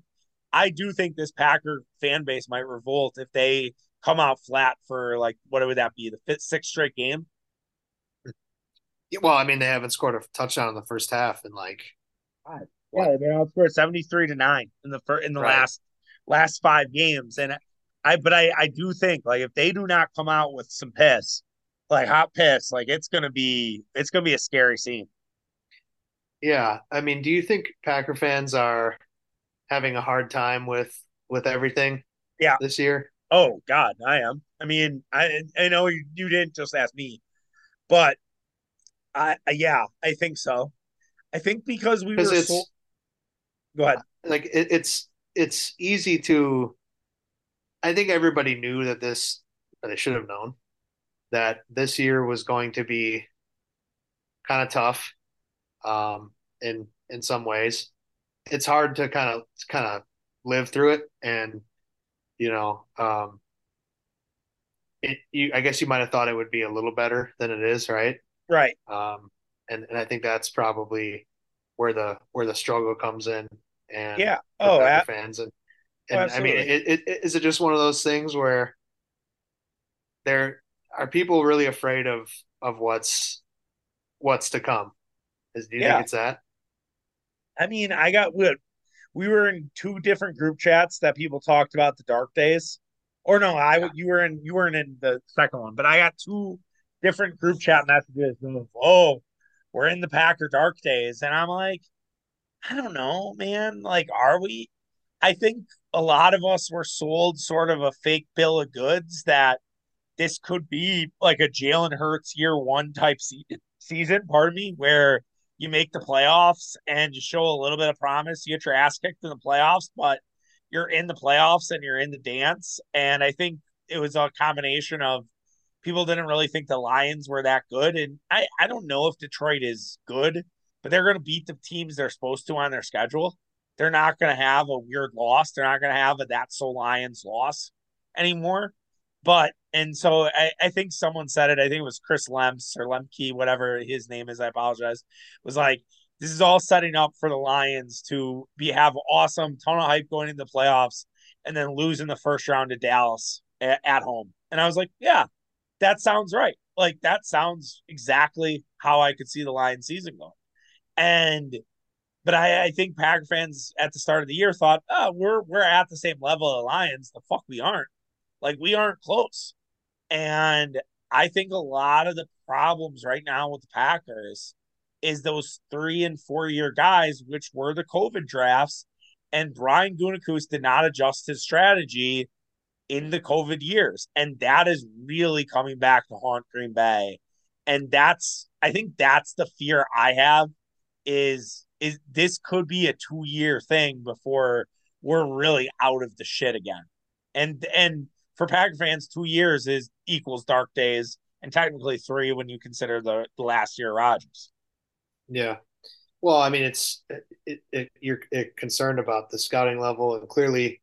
I do think this Packer fan base might revolt if they come out flat for like what would that be the fifth sixth straight game? Well, I mean they haven't scored a touchdown in the first half and like God. yeah, they outscored seventy three to nine in the first in the right. last last five games, and I but I I do think like if they do not come out with some piss, like hot piss. Like it's gonna be it's gonna be a scary scene. Yeah, I mean, do you think Packer fans are having a hard time with with everything? Yeah, this year. Oh God, I am. I mean, I I know you, you didn't just ask me, but I, I yeah, I think so. I think because we were. So... Go ahead. Like it, it's it's easy to. I think everybody knew that this. They should have known that this year was going to be kind of tough um, in in some ways. It's hard to kind of kind of live through it, and you know, um, it. You, I guess you might have thought it would be a little better than it is, right? Right. Um, and and I think that's probably where the where the struggle comes in. And yeah. Oh, at, fans and and oh, I mean, it, it, is it just one of those things where there are people really afraid of of what's what's to come? Is do you yeah. think it's that? I mean, I got we, we were in two different group chats that people talked about the dark days. Or no, I yeah. you were in you weren't in the second one, but I got two different group chat messages of oh, we're in the Packer dark days, and I'm like, I don't know, man. Like, are we? I think a lot of us were sold sort of a fake bill of goods that this could be like a Jalen Hurts year one type se- season, pardon me, where you make the playoffs and you show a little bit of promise. You get your ass kicked in the playoffs, but you're in the playoffs and you're in the dance. And I think it was a combination of people didn't really think the Lions were that good. And I, I don't know if Detroit is good, but they're going to beat the teams they're supposed to on their schedule. They're not going to have a weird loss. They're not going to have a That's So Lions loss anymore. But and so I, I think someone said it. I think it was Chris Lemps or Lemke, whatever his name is. I apologize. Was like this is all setting up for the Lions to be have awesome ton of hype going into the playoffs and then lose in the first round to Dallas at, at home. And I was like, yeah, that sounds right. Like that sounds exactly how I could see the Lions season going. And but I, I think Packer fans at the start of the year thought, oh, we're we're at the same level of Lions. The fuck we aren't. Like we aren't close. And I think a lot of the problems right now with the Packers is those three and four year guys, which were the COVID drafts, and Brian Gutekunst did not adjust his strategy in the COVID years, and that is really coming back to haunt Green Bay. And that's, I think, that's the fear I have is is this could be a two year thing before we're really out of the shit again. And and for Packer fans, two years is equals dark days, and technically three when you consider the, the last year Rodgers. Yeah. Well, I mean, it's it, it, you're concerned about the scouting level, and clearly,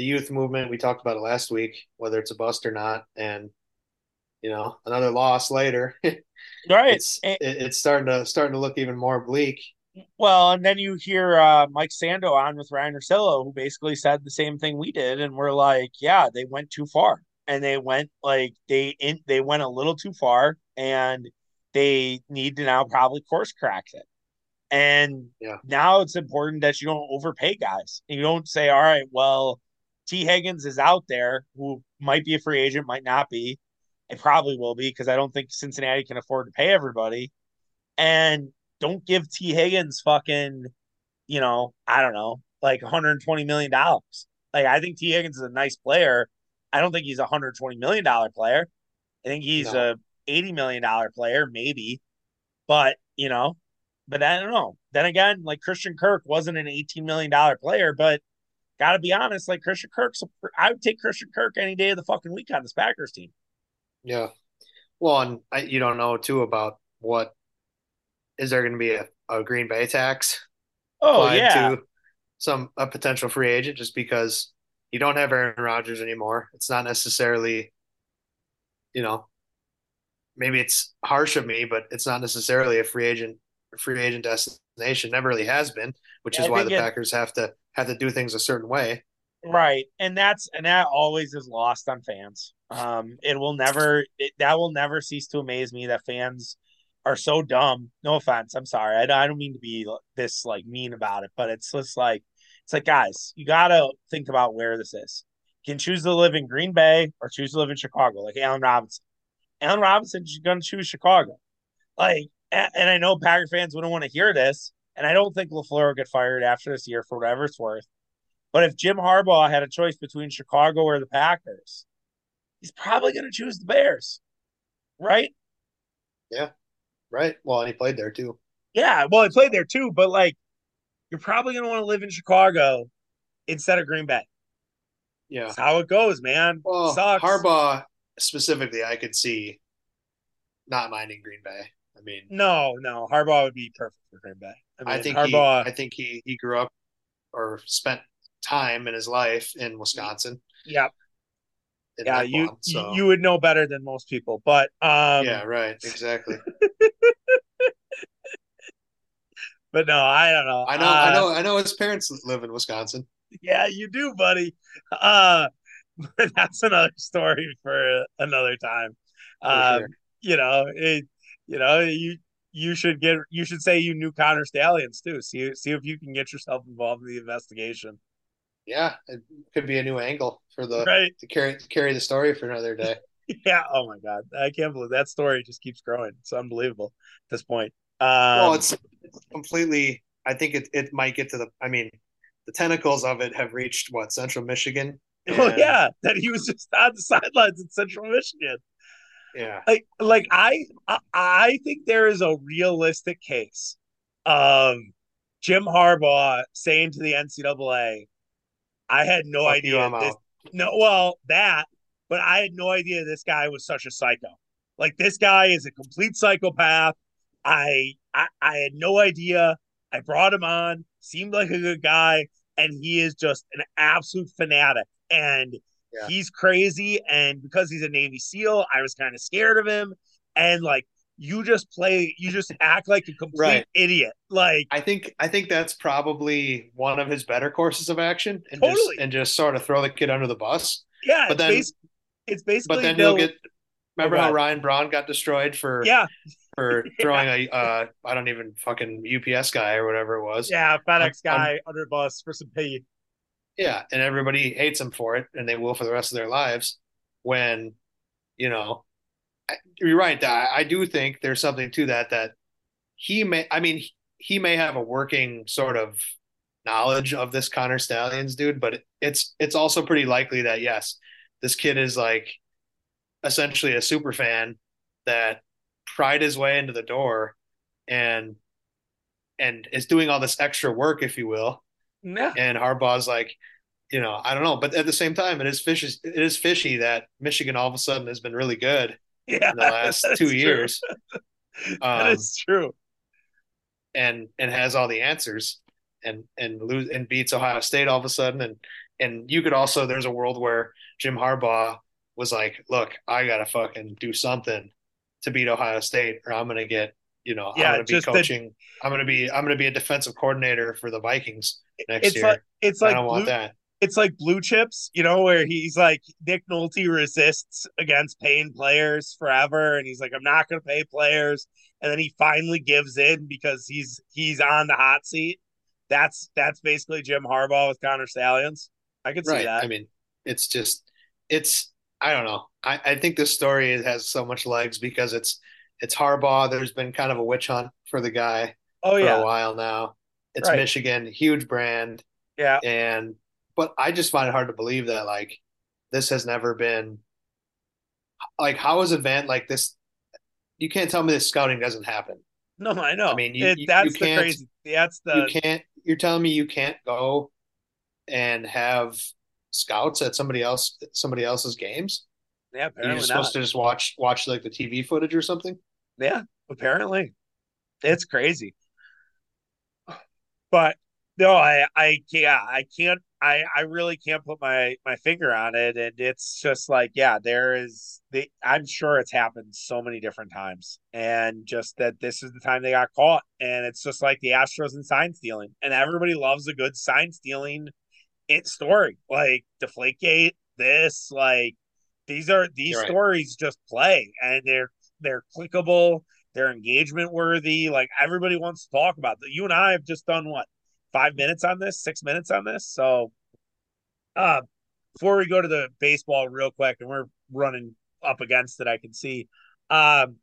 the youth movement. We talked about it last week, whether it's a bust or not, and you know, another loss later. right. It's and, it's starting to starting to look even more bleak. Well, and then you hear uh, Mike Sando on with Ryen Russillo, who basically said the same thing we did, and we're like, yeah, they went too far, and they went like they in they went a little too far, and they need to now probably course correct it. And yeah. now it's important that you don't overpay guys. You don't say, all right, well, Tee Higgins is out there who might be a free agent, might not be. It probably will be because I don't think Cincinnati can afford to pay everybody. And don't give T. Higgins fucking, you know, I don't know, like 120 million dollars. Like I think T. Higgins is a nice player. I don't think he's a 120 million dollar player. I think he's no. a 80 million dollar player, maybe. But you know, but I don't know. Then again, like Christian Kirk wasn't an 18 million dollar player, but gotta be honest, like Christian Kirk's, I would take Christian Kirk any day of the fucking week on this Packers team. Yeah. Well, and I, you don't know too about what is there going to be a, a Green Bay tax? Oh yeah, to some a potential free agent just because you don't have Aaron Rodgers anymore. It's not necessarily, you know, maybe it's harsh of me, but it's not necessarily a free agent free agent destination. Never really has been, which yeah, is why the it, Packers have to have to do things a certain way. Right, and that's and that always is lost on fans. Um, it will never it, that will never cease to amaze me that fans are so dumb. No offense, I'm sorry. I, I don't mean to be this like mean about it, but it's just like it's like guys, you gotta think about where this is. You can choose to live in Green Bay or choose to live in Chicago, like Allen Robinson. Allen Robinson's going to choose Chicago. Like, and I know Packer fans wouldn't want to hear this, and I don't think LaFleur will get fired after this year for whatever it's worth. But if Jim Harbaugh had a choice between Chicago or the Packers, he's probably going to choose the Bears, right? Yeah, right. Well, and he played there too. Yeah, well, he played there too, but like, you're probably going to want to live in Chicago instead of Green Bay. Yeah, That's how it goes, man. Well, Sucks. Harbaugh specifically, I could see not minding Green Bay. I mean, no, no, Harbaugh would be perfect for Green Bay. I, mean, I think Harbaugh. He, I think he he grew up or spent time in his life in Wisconsin. Yep. Yeah, you so. you would know better than most people, but um, yeah, right, exactly. but no, I don't know. I know, uh, I know, I know. His parents live in Wisconsin. Yeah, you do, buddy. Uh, but that's another story for another time. Um, sure. You know, it, you know, you you should get you should say you knew Connor Stalions too. See see if you can get yourself involved in the investigation. Yeah, it could be a new angle for the right. to carry to carry the story for another day. yeah. Oh my god, I can't believe that story just keeps growing. It's unbelievable at this point. Um, well, it's, it's completely. I think it it might get to the. I mean, the tentacles of it have reached what Central Michigan. Oh yeah, that he was just on the sidelines in Central Michigan. Yeah. Like like I I think there is a realistic case of Jim Harbaugh saying to the NCAA, I had no Fuck idea you, this, no well that, but I had no idea this guy was such a psycho. Like this guy is a complete psychopath. I I, I had no idea. I brought him on, seemed like a good guy, and he is just an absolute fanatic. And yeah. he's crazy. And because he's a Navy SEAL, I was kind of scared of him. And like you just play, you just act like a complete right. idiot. Like I think I think that's probably one of his better courses of action, and totally. just and just sort of throw the kid under the bus. Yeah, but then it's basically but then he'll get Remember Okay. how Ryan Braun got destroyed for Yeah, for throwing a uh I don't even fucking UPS guy or whatever it was. yeah, FedEx Um, guy under the bus for some pay. Yeah, and everybody hates him for it, and they will for the rest of their lives. When, you know, I, you're right. I, I do think there's something to that. That he may, I mean, he may have a working sort of knowledge of this Connor Stalions dude, but it's it's also pretty likely that yes, this kid is like essentially a super fan that pried his way into the door and and is doing all this extra work, if you will. Yeah, And Harbaugh's like, you know, I don't know, but at the same time, it is fishy. It is fishy that Michigan all of a sudden has been really good yeah. in the last two true. years, that um, is true. and and has all the answers, and and lose and beats Ohio State all of a sudden, and and you could also there's a world where Jim Harbaugh was like, look, I gotta fucking do something to beat Ohio State, or I'm gonna get, you know, Yeah, I'm gonna be just the- coaching. I'm gonna be I'm gonna be a defensive coordinator for the Vikings next It's year. like it's I like don't want blue, that. it's like blue chips, you know, where he's like Nick Nolte resists against paying players forever, and he's like, I'm not going to pay players, and then he finally gives in because he's he's on the hot seat. That's that's basically Jim Harbaugh with Connor Stalions. I could see Right. that. I mean, it's just it's I don't know. I, I think this story has so much legs because it's it's Harbaugh. There's been kind of a witch hunt for the guy oh for yeah, a while now. It's Right. Michigan, huge brand, yeah. and but I just find it hard to believe that like this has never been like how is event like this? You can't tell me this scouting doesn't happen. No, I know. I mean, you- It- you- that's you the crazy. That's the you can't. You're telling me you can't go and have scouts at somebody else somebody else's games? yeah. apparently You're just not. supposed to just watch watch like the TV footage or something. Yeah, apparently. It's crazy. But no, I I can't I can't I I really can't put my my finger on it and it's just like yeah, there is the I'm sure it's happened so many different times and just that this is the time they got caught and it's just like the Astros and sign stealing and everybody loves a good sign stealing it story like Deflategate this like these are these You're right. stories just play and they're they're clickable they're engagement worthy like everybody wants to talk about that you and i have just done what five minutes on this six minutes on this so uh before we go to the baseball real quick and we're running up against it i can see um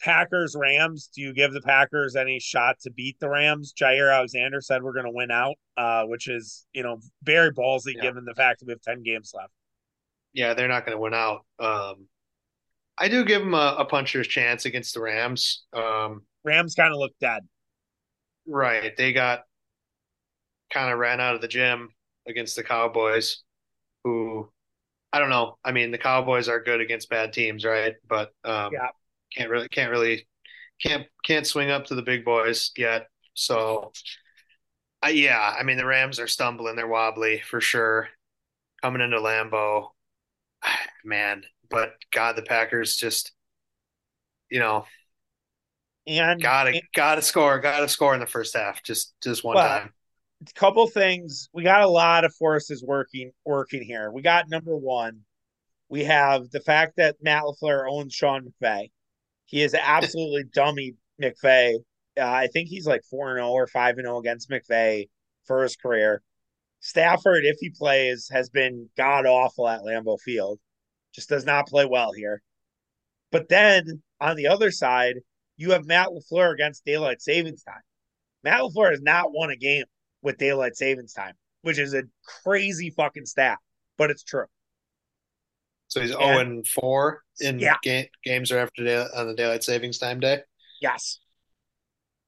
packers rams do you give the packers any shot to beat the rams jaire alexander said we're going to win out uh which is you know very ballsy Yeah. given the fact that we have 10 games left Yeah, they're not going to win out. Um, I do give them a, a puncher's chance against the Rams. Um, rams kind of look dead right, they got kind of ran out of the gym against the Cowboys, who I don't know. I mean, the Cowboys are good against bad teams, right? But um, Yeah. can't really can't really can't can't swing up to the big boys yet. So, I yeah, I mean the Rams are stumbling, they're wobbly for sure. Coming into Lambeau, man. But God, the Packers just, you know, and gotta gotta score, gotta score in the first half, just just one Well, time. couple things. We got a lot of forces working working here. We got number one. We have the fact that Matt Lafleur owns Sean McVay. He is absolutely dummy McVay. Uh, I think he's like four and zero or five and zero against McVay for his career. Stafford, if he plays, has been god awful at Lambeau Field. Just does not play well here. But then on the other side, you have Matt Lafleur against daylight savings time. Matt Lafleur has not won a game with daylight savings time, which is a crazy fucking stat, but it's true. So he's Yeah. 0 and 4 in Yeah. ga- games or after day, on the daylight savings time day. Yes.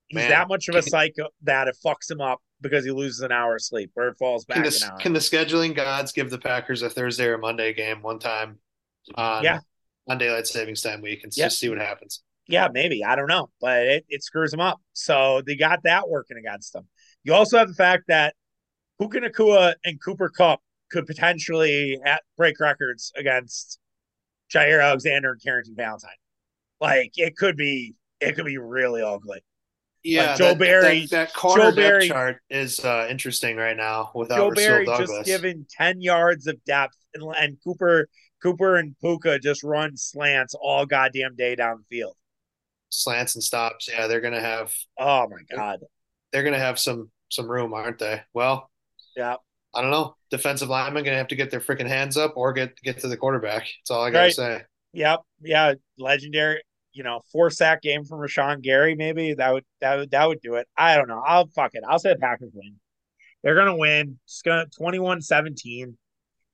He's Man, that much of a psycho that it fucks him up because he loses an hour of sleep it falls back Can an the hour. can the scheduling gods give the Packers a Thursday or Monday game one time on Yeah. on daylight savings time week and Yeah. just see what happens? yeah, maybe. I don't know. But it, it screws them up. So they got that working against them. You also have the fact that Puka Nacua and Cooper Kupp could potentially at, break records against Jaire Alexander and Carrington Valentine. Like it could be it could be really ugly. Yeah, Joe that, Barry- that, that corner Joe Barry- chart is uh, interesting right now without Joe Barry Douglas. just given 10 yards of depth and, and Cooper Cooper and Puka just run slants all goddamn day down the field. Slants and stops. Yeah, they're gonna have. Oh my god. They're gonna have some some room, aren't they? Well, yeah. I don't know. Defensive linemen gonna have to get their freaking hands up or get get to the quarterback. That's all I gotta right. say. Yep. Yeah. Legendary. You know, four sack game from Rashan Gary. Maybe that would that would that would do it. I don't know. I'll fuck it. I'll say Packers win. They're gonna win. It's gonna 21-17.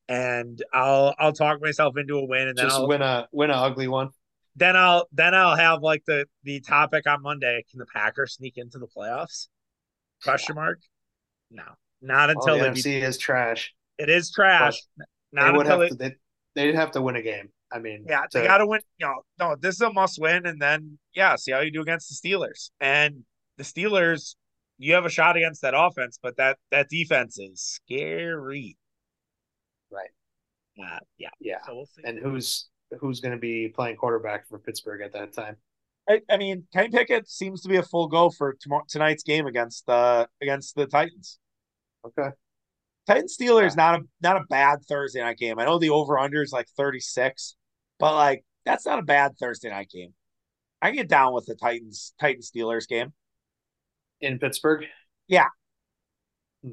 And I'll I'll talk myself into a win and then just I'll win a win an ugly one. Then I'll then I'll have like the the topic on Monday. Can the Packers sneak into the playoffs? Question mark. No, not until well, the NFC is trash. It is trash. Not they would have they, to. They, they'd have to win a game. I mean, yeah, to, they got to win. You know, no, this is a must win, and then yeah, see how you do against the Steelers. And the Steelers, you have a shot against that offense, but that that defense is scary. Right. Uh, yeah. Yeah. So we'll see. And who's who's going to be playing quarterback for Pittsburgh at that time? I, I mean, Kenny Pickett seems to be a full go for tomorrow, tonight's game against uh against the Titans. Okay. Titans Steelers yeah. not a not a bad Thursday night game. I know the over under is like 36, but like that's not a bad Thursday night game. I get down with the Titans Titans Steelers game. In Pittsburgh? Yeah. Hmm.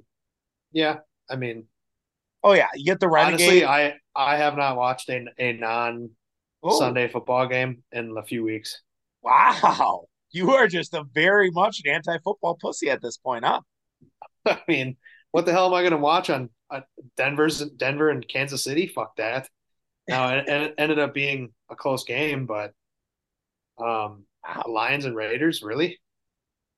Yeah. I mean Oh yeah, you get the Renegade. Honestly, I I have not watched a, a non Sunday football game in a few weeks. Wow. You are just a very much an anti football pussy at this point, huh? I mean, what the hell am I going to watch on uh, Denver's Denver and Kansas City? Fuck that. Now it, it, ended up being a close game, but um, Lions and Raiders really.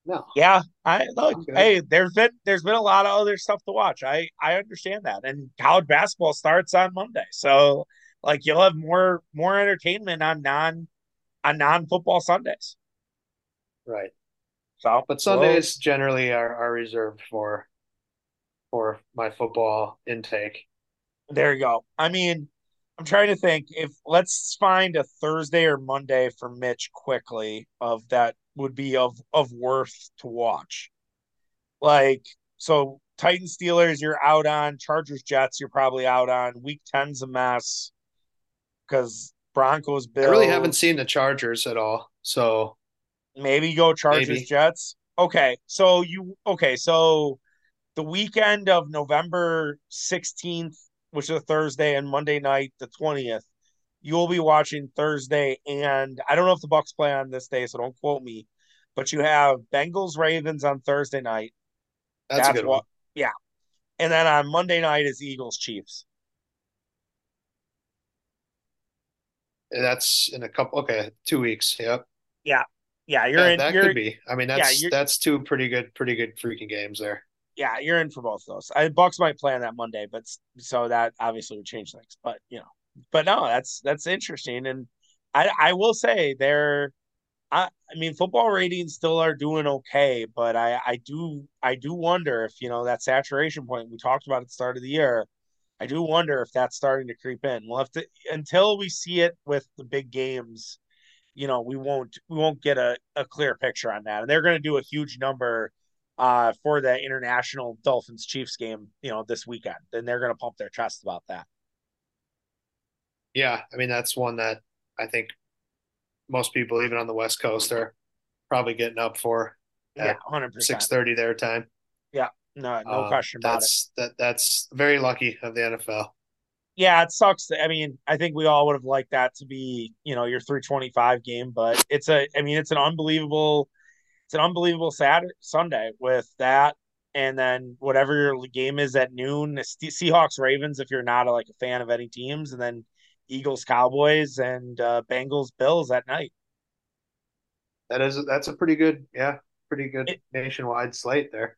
No. Yeah, I look. Hey, there's been there's been a lot of other stuff to watch. I I understand that, and college basketball starts on Monday, so like you'll have more more entertainment on non on non football Sundays. Right. So, but Sundays well, generally are, are reserved for for my football intake. There you go. I mean, I'm trying to think if let's find a Thursday or Monday for Mitch quickly of that would be of of worth to watch. Like so Titan Steelers you're out on, Chargers Jets you're probably out on. Week 10's a mess cuz Broncos Bills. I really haven't seen the Chargers at all. So maybe go Chargers maybe. Jets. Okay. So you okay, so the weekend of November 16th, which is a Thursday, and Monday night, the 20th, you will be watching Thursday. And I don't know if the Bucks play on this day, so don't quote me. But you have Bengals Ravens on Thursday night. That's, That's what, one. yeah. And then on Monday night is Eagles Chiefs. That's in a couple. Okay, two weeks. Yep. Yeah, yeah. You're yeah, in. That you're, could be. I mean, that's yeah, that's two pretty good, pretty good freaking games there yeah, you're in for both of those. I, Bucks might play on that Monday, but so that obviously would change things. But you know, but no, that's that's interesting, and I I will say they're. I, I mean, football ratings still are doing okay, but I, I do I do wonder if you know that saturation point we talked about at the start of the year. I do wonder if that's starting to creep in. We'll have to until we see it with the big games. You know, we won't we won't get a, a clear picture on that, and they're going to do a huge number uh, for the international Dolphins Chiefs game, you know, this weekend. Then they're going to pump their chest about that. Yeah, I mean that's one that I think most people, even on the West Coast, are probably getting up for. Yeah, hundred percent. Six thirty their time. Yeah, no, no um, question about that's, it. That that's very lucky of the NFL. Yeah, it sucks. I mean, I think we all would have liked that to be, you know, your 325 game, but it's a, I mean, it's an unbelievable it's an unbelievable Saturday Sunday with that, and then whatever your game is at noon. Seahawks Ravens if you're not a, like a fan of any teams, and then Eagles Cowboys and uh, Bengals Bills at night. That is that's a pretty good yeah pretty good it, nationwide slate there.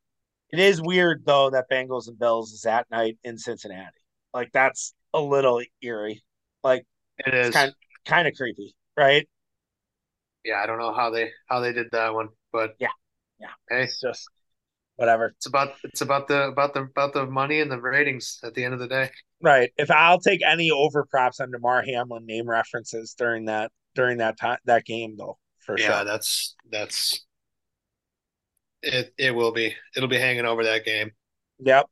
It is weird though that Bengals and Bills is at night in Cincinnati. Like that's a little eerie. Like it is kind kind of creepy, right? Yeah, I don't know how they how they did that one. But yeah, yeah, hey, it's just whatever. It's about it's about the about the about the money and the ratings at the end of the day. Right. If I'll take any over props on Damar Hamlin name references during that during that time that game though, for yeah, sure. Yeah, that's that's it. It will be. It'll be hanging over that game. Yep.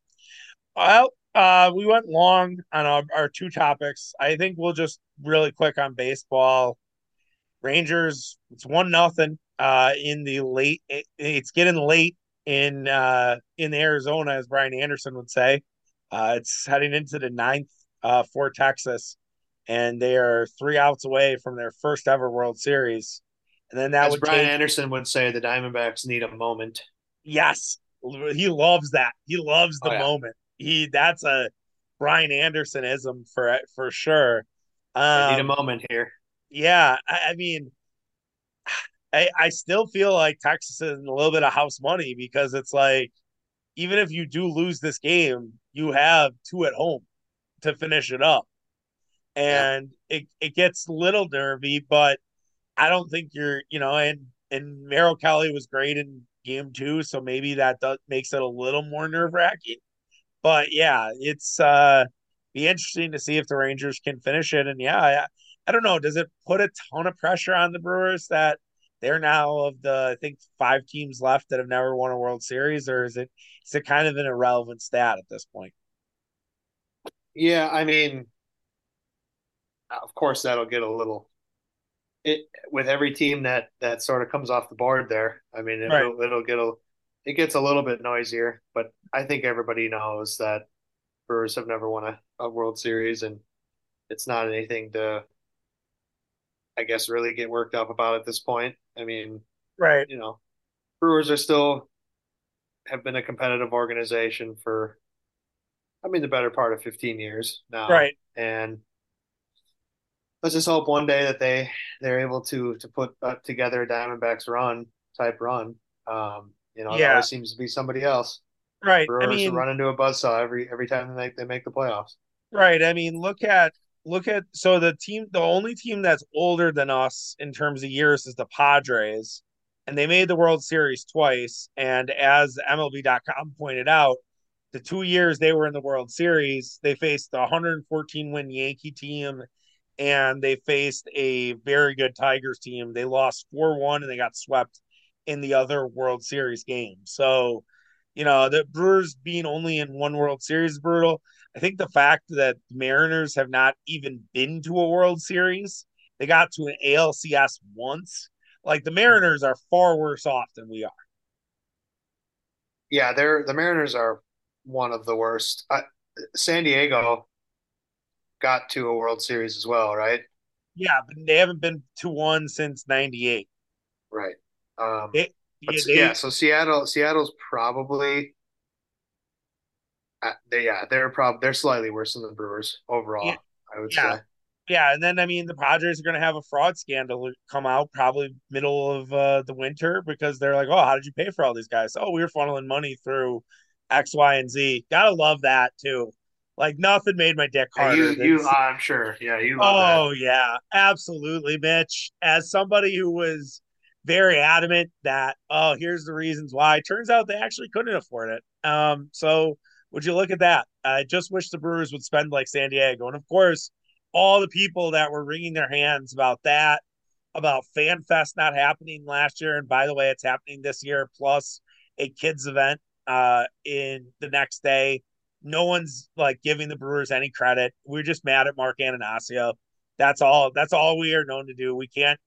Well, Uh, we went long on our, our two topics. I think we'll just really quick on baseball. Rangers, it's one nothing. Uh, in the late, it, it's getting late in uh in Arizona, as Brian Anderson would say. Uh, it's heading into the ninth uh for Texas, and they are three outs away from their first ever World Series. And then that As would Brian take Anderson would say, the Diamondbacks need a moment. yes, he loves that. He loves the Oh, yeah. moment. He that's a Brian Andersonism for for sure. Um, need a moment here. yeah, I, I mean, I I still feel like Texas is in a little bit of house money because it's like even if you do lose this game, you have two at home to finish it up, Yeah. and it it gets a little nervy, but I don't think you're you know and and Merrill Kelly was great in game two, so maybe that does makes it a little more nerve wracking. But yeah, it's uh be interesting to see if the Rangers can finish it. And yeah, I, I don't know. Does it put a ton of pressure on the Brewers that they're now of the I think five teams left that have never won a World Series, or is it is it kind of an irrelevant stat at this point? Yeah, I mean, of course that'll get a little it with every team that that sort of comes off the board there. I mean, it'll it'll get a it gets a little bit noisier, but I think everybody knows that Brewers have never won a, a World Series, and it's not anything to, I guess, really get worked up about at this point. I mean, Right. you know, Brewers are still have been a competitive organization for, I mean, the better part of 15 years now. Right. And let's just hope one day that they they're able to to put uh, together a Diamondbacks run type run. Um, you know, it always seems to be somebody else. Right. Brewers I mean, run into a buzzsaw every every time they make they make the playoffs. Right. I mean, look at look at so the team the only team that's older than us in terms of years is the Padres, and they made the World Series twice. And as MLB.com pointed out, the two years they were in the World Series, they faced the 114 win Yankee team and they faced a very good Tigers team. They lost 4-1 and they got swept in the other World Series game. So, you know, the Brewers being only in one World Series brutal. I think the fact that Mariners have not even been to a World Series, they got to an ALCS once. Like the Mariners are far worse off than we are. Yeah, they're the Mariners are one of the worst. Uh, San Diego got to a World Series as well, right? Yeah, but they haven't been to one since '98. Right. Um, They, yeah, they, yeah, so Seattle Seattle's probably they yeah they're probably they're slightly worse than the Brewers overall. Yeah, I would yeah. say. Yeah, and then I mean the Padres are going to have a fraud scandal come out probably middle of uh, the winter because they're like, oh, how did you pay for all these guys? Oh, we were funneling money through X, Y, and Z. Gotta love that too. Like nothing made my dick harder you than. you I'm sure. Yeah, you love that. Oh yeah, absolutely, Mitch. As somebody who was very adamant that oh, here's the reasons why. Turns out they actually couldn't afford it. Um, so would you look at that? I just wish the Brewers would spend like San Diego, and of course, all the people that were wringing their hands about that, about Fan Fest not happening last year, and by the way, it's happening this year, plus a kids event uh in the next day. No one's like giving the Brewers any credit. We're just mad at Mark Attanasio. That's all. That's all we are known to do. We can't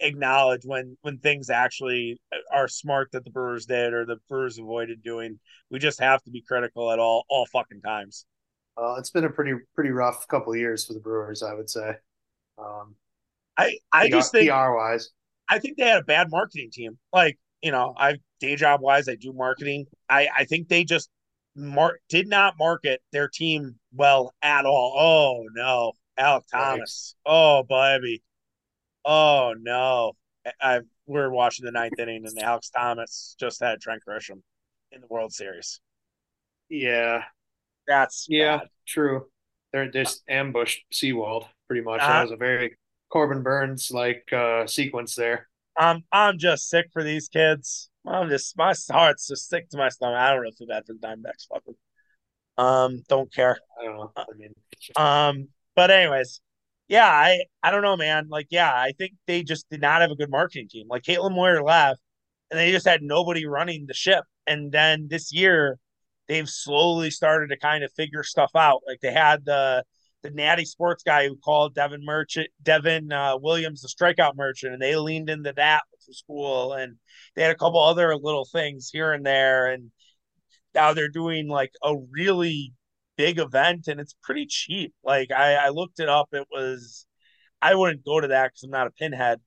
acknowledge when when things actually are smart that the Brewers did or the Brewers avoided doing. We just have to be critical at all all fucking times. Uh, it's been a pretty pretty rough couple of years for the Brewers, I would say. Um, I I PR, just think PR wise, I think they had a bad marketing team. Like you know, I day job wise, I do marketing. I I think they just mar- did not market their team well at all. Oh no, Alek Right. Thomas. Oh baby. Oh no. I, I we're watching the ninth inning and Alex Thomas just had Trent Grisham in the World Series. yeah, That's yeah, bad. true. They're just ambushed Sewald pretty much. Uh-huh. That was a very Corbin Burnes like uh, sequence there. I'm I'm just sick for these kids. I'm just my heart's just sick to my stomach. I don't really feel bad for the Diamondbacks. Fuck them. Um, don't care. I don't know. I mean, Um, but anyways, yeah, I I don't know, man. Like, yeah, I think they just did not have a good marketing team. Like Caitlin Moyer left, and they just had nobody running the ship. And then this year, they've slowly started to kind of figure stuff out. Like they had the the natty sports guy who called Devin Merchant, Devin uh, Williams, the strikeout merchant, and they leaned into that, which was cool. And they had a couple other little things here and there. And now they're doing like a really big event and it's pretty cheap. Like I, I looked it up. It was, I wouldn't go to that because I'm not a pinhead.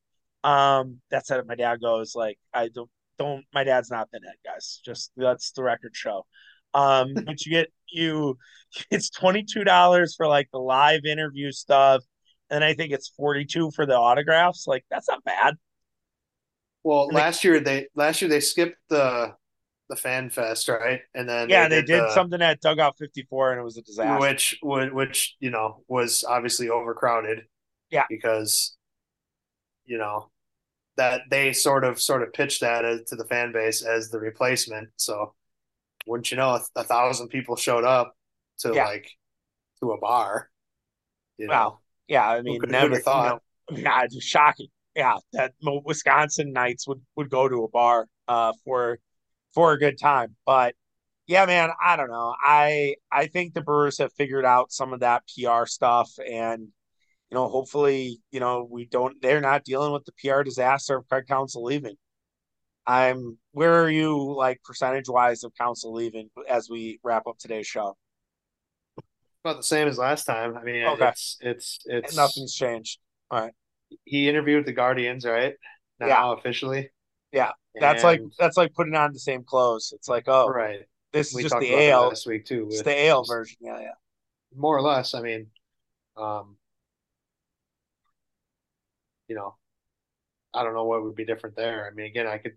Um, that's how my dad goes. Like I don't, don't, my dad's not pinhead, guys. Just that's the record show. Um, but you get you it's twenty two dollars for like the live interview stuff, and I think it's forty two for the autographs. Like that's not bad. Well, and last they, year they last year they skipped the the fan fest, right? And then yeah, they, did, they did the, something at dugout fifty four, and it was a disaster. Which which you know was obviously overcrowded. Yeah, because you know that they sort of sort of pitched that as, to the fan base as the replacement. So wouldn't you know, a, a thousand people showed up to yeah. like to a bar. You know? Wow. Yeah, I mean, never thought. You know, yeah, it's shocking. Yeah, that Wisconsinites would would go to a bar uh, for for a good time. But yeah, man, I don't know. I I think the Brewers have figured out some of that PR stuff, and you know, hopefully, you know, we don't. They're not dealing with the PR disaster of Craig Counsell leaving. I'm where are you like percentage wise of Counsell leaving as we wrap up today's show? About the same as last time. I mean, okay. it's it's it's and nothing's changed. All right. He interviewed the Guardians, right? Now yeah. officially. Yeah. That's and... like that's like putting on the same clothes. It's like, oh right. This is we just the AL this week too. It's the AL version. Yeah, yeah. More or less. I mean, um, you know, I don't know what would be different there. I mean, again, I could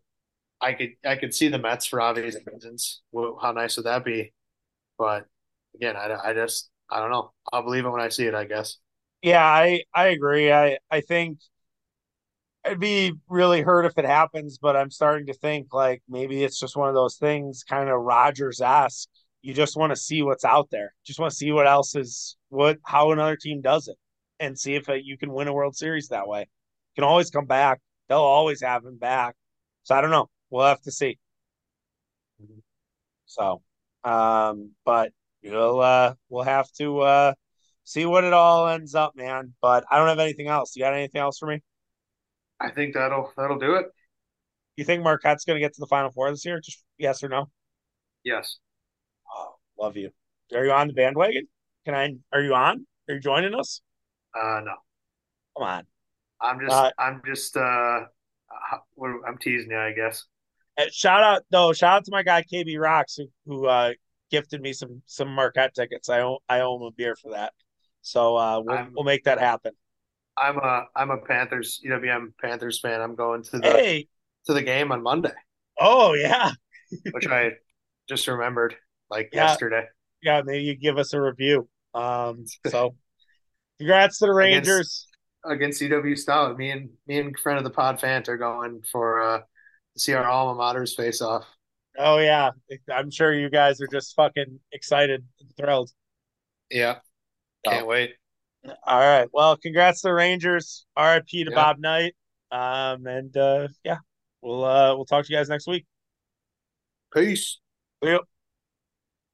I could I could see the Mets for obvious reasons. Well, how nice would that be? But again, I, I just I don't know. I'll believe it when I see it. I guess. Yeah, I I agree. I I think I'd be really hurt if it happens, but I'm starting to think like maybe it's just one of those things, kind of Rodgers esque. You just want to see what's out there. Just want to see what else is what how another team does it, and see if you can win a World Series that way. You can always come back. They'll always have him back. So I don't know we'll have to see. So, um, but we'll uh, we'll have to uh, see what it all ends up, man. But I don't have anything else. You got anything else for me? I think that'll that'll do it. You think Marquette's going to get to the Final Four this year? Just yes or no? Yes. Oh, love you. Are you on the bandwagon? Can I? Are you on? Are you joining us? Uh, no. Come on. I'm just. Uh, I'm just. Uh, I'm teasing you, I guess. Uh, shout out though, shout out to my guy KB Rocks who, who uh, gifted me some some Marquette tickets. I owe I owe him a beer for that. So uh, we'll we'll make that happen. I'm a I'm a Panthers UWM Panthers fan. I'm going to the hey. to the game on Monday. Oh yeah, which I just remembered like yeah. yesterday. Yeah, maybe you give us a review. Um, so congrats to the Rangers against, against UW Stout. Me and me and friend of the pod Fant are going for uh see our alma maters face off. Oh yeah, I'm sure you guys are just fucking excited and thrilled. Yeah, can't oh. wait. All right, well, congrats to the Rangers. RIP to yeah. Bob Knight. Um, and uh, yeah, we'll uh, we'll talk to you guys next week. Peace. Yep.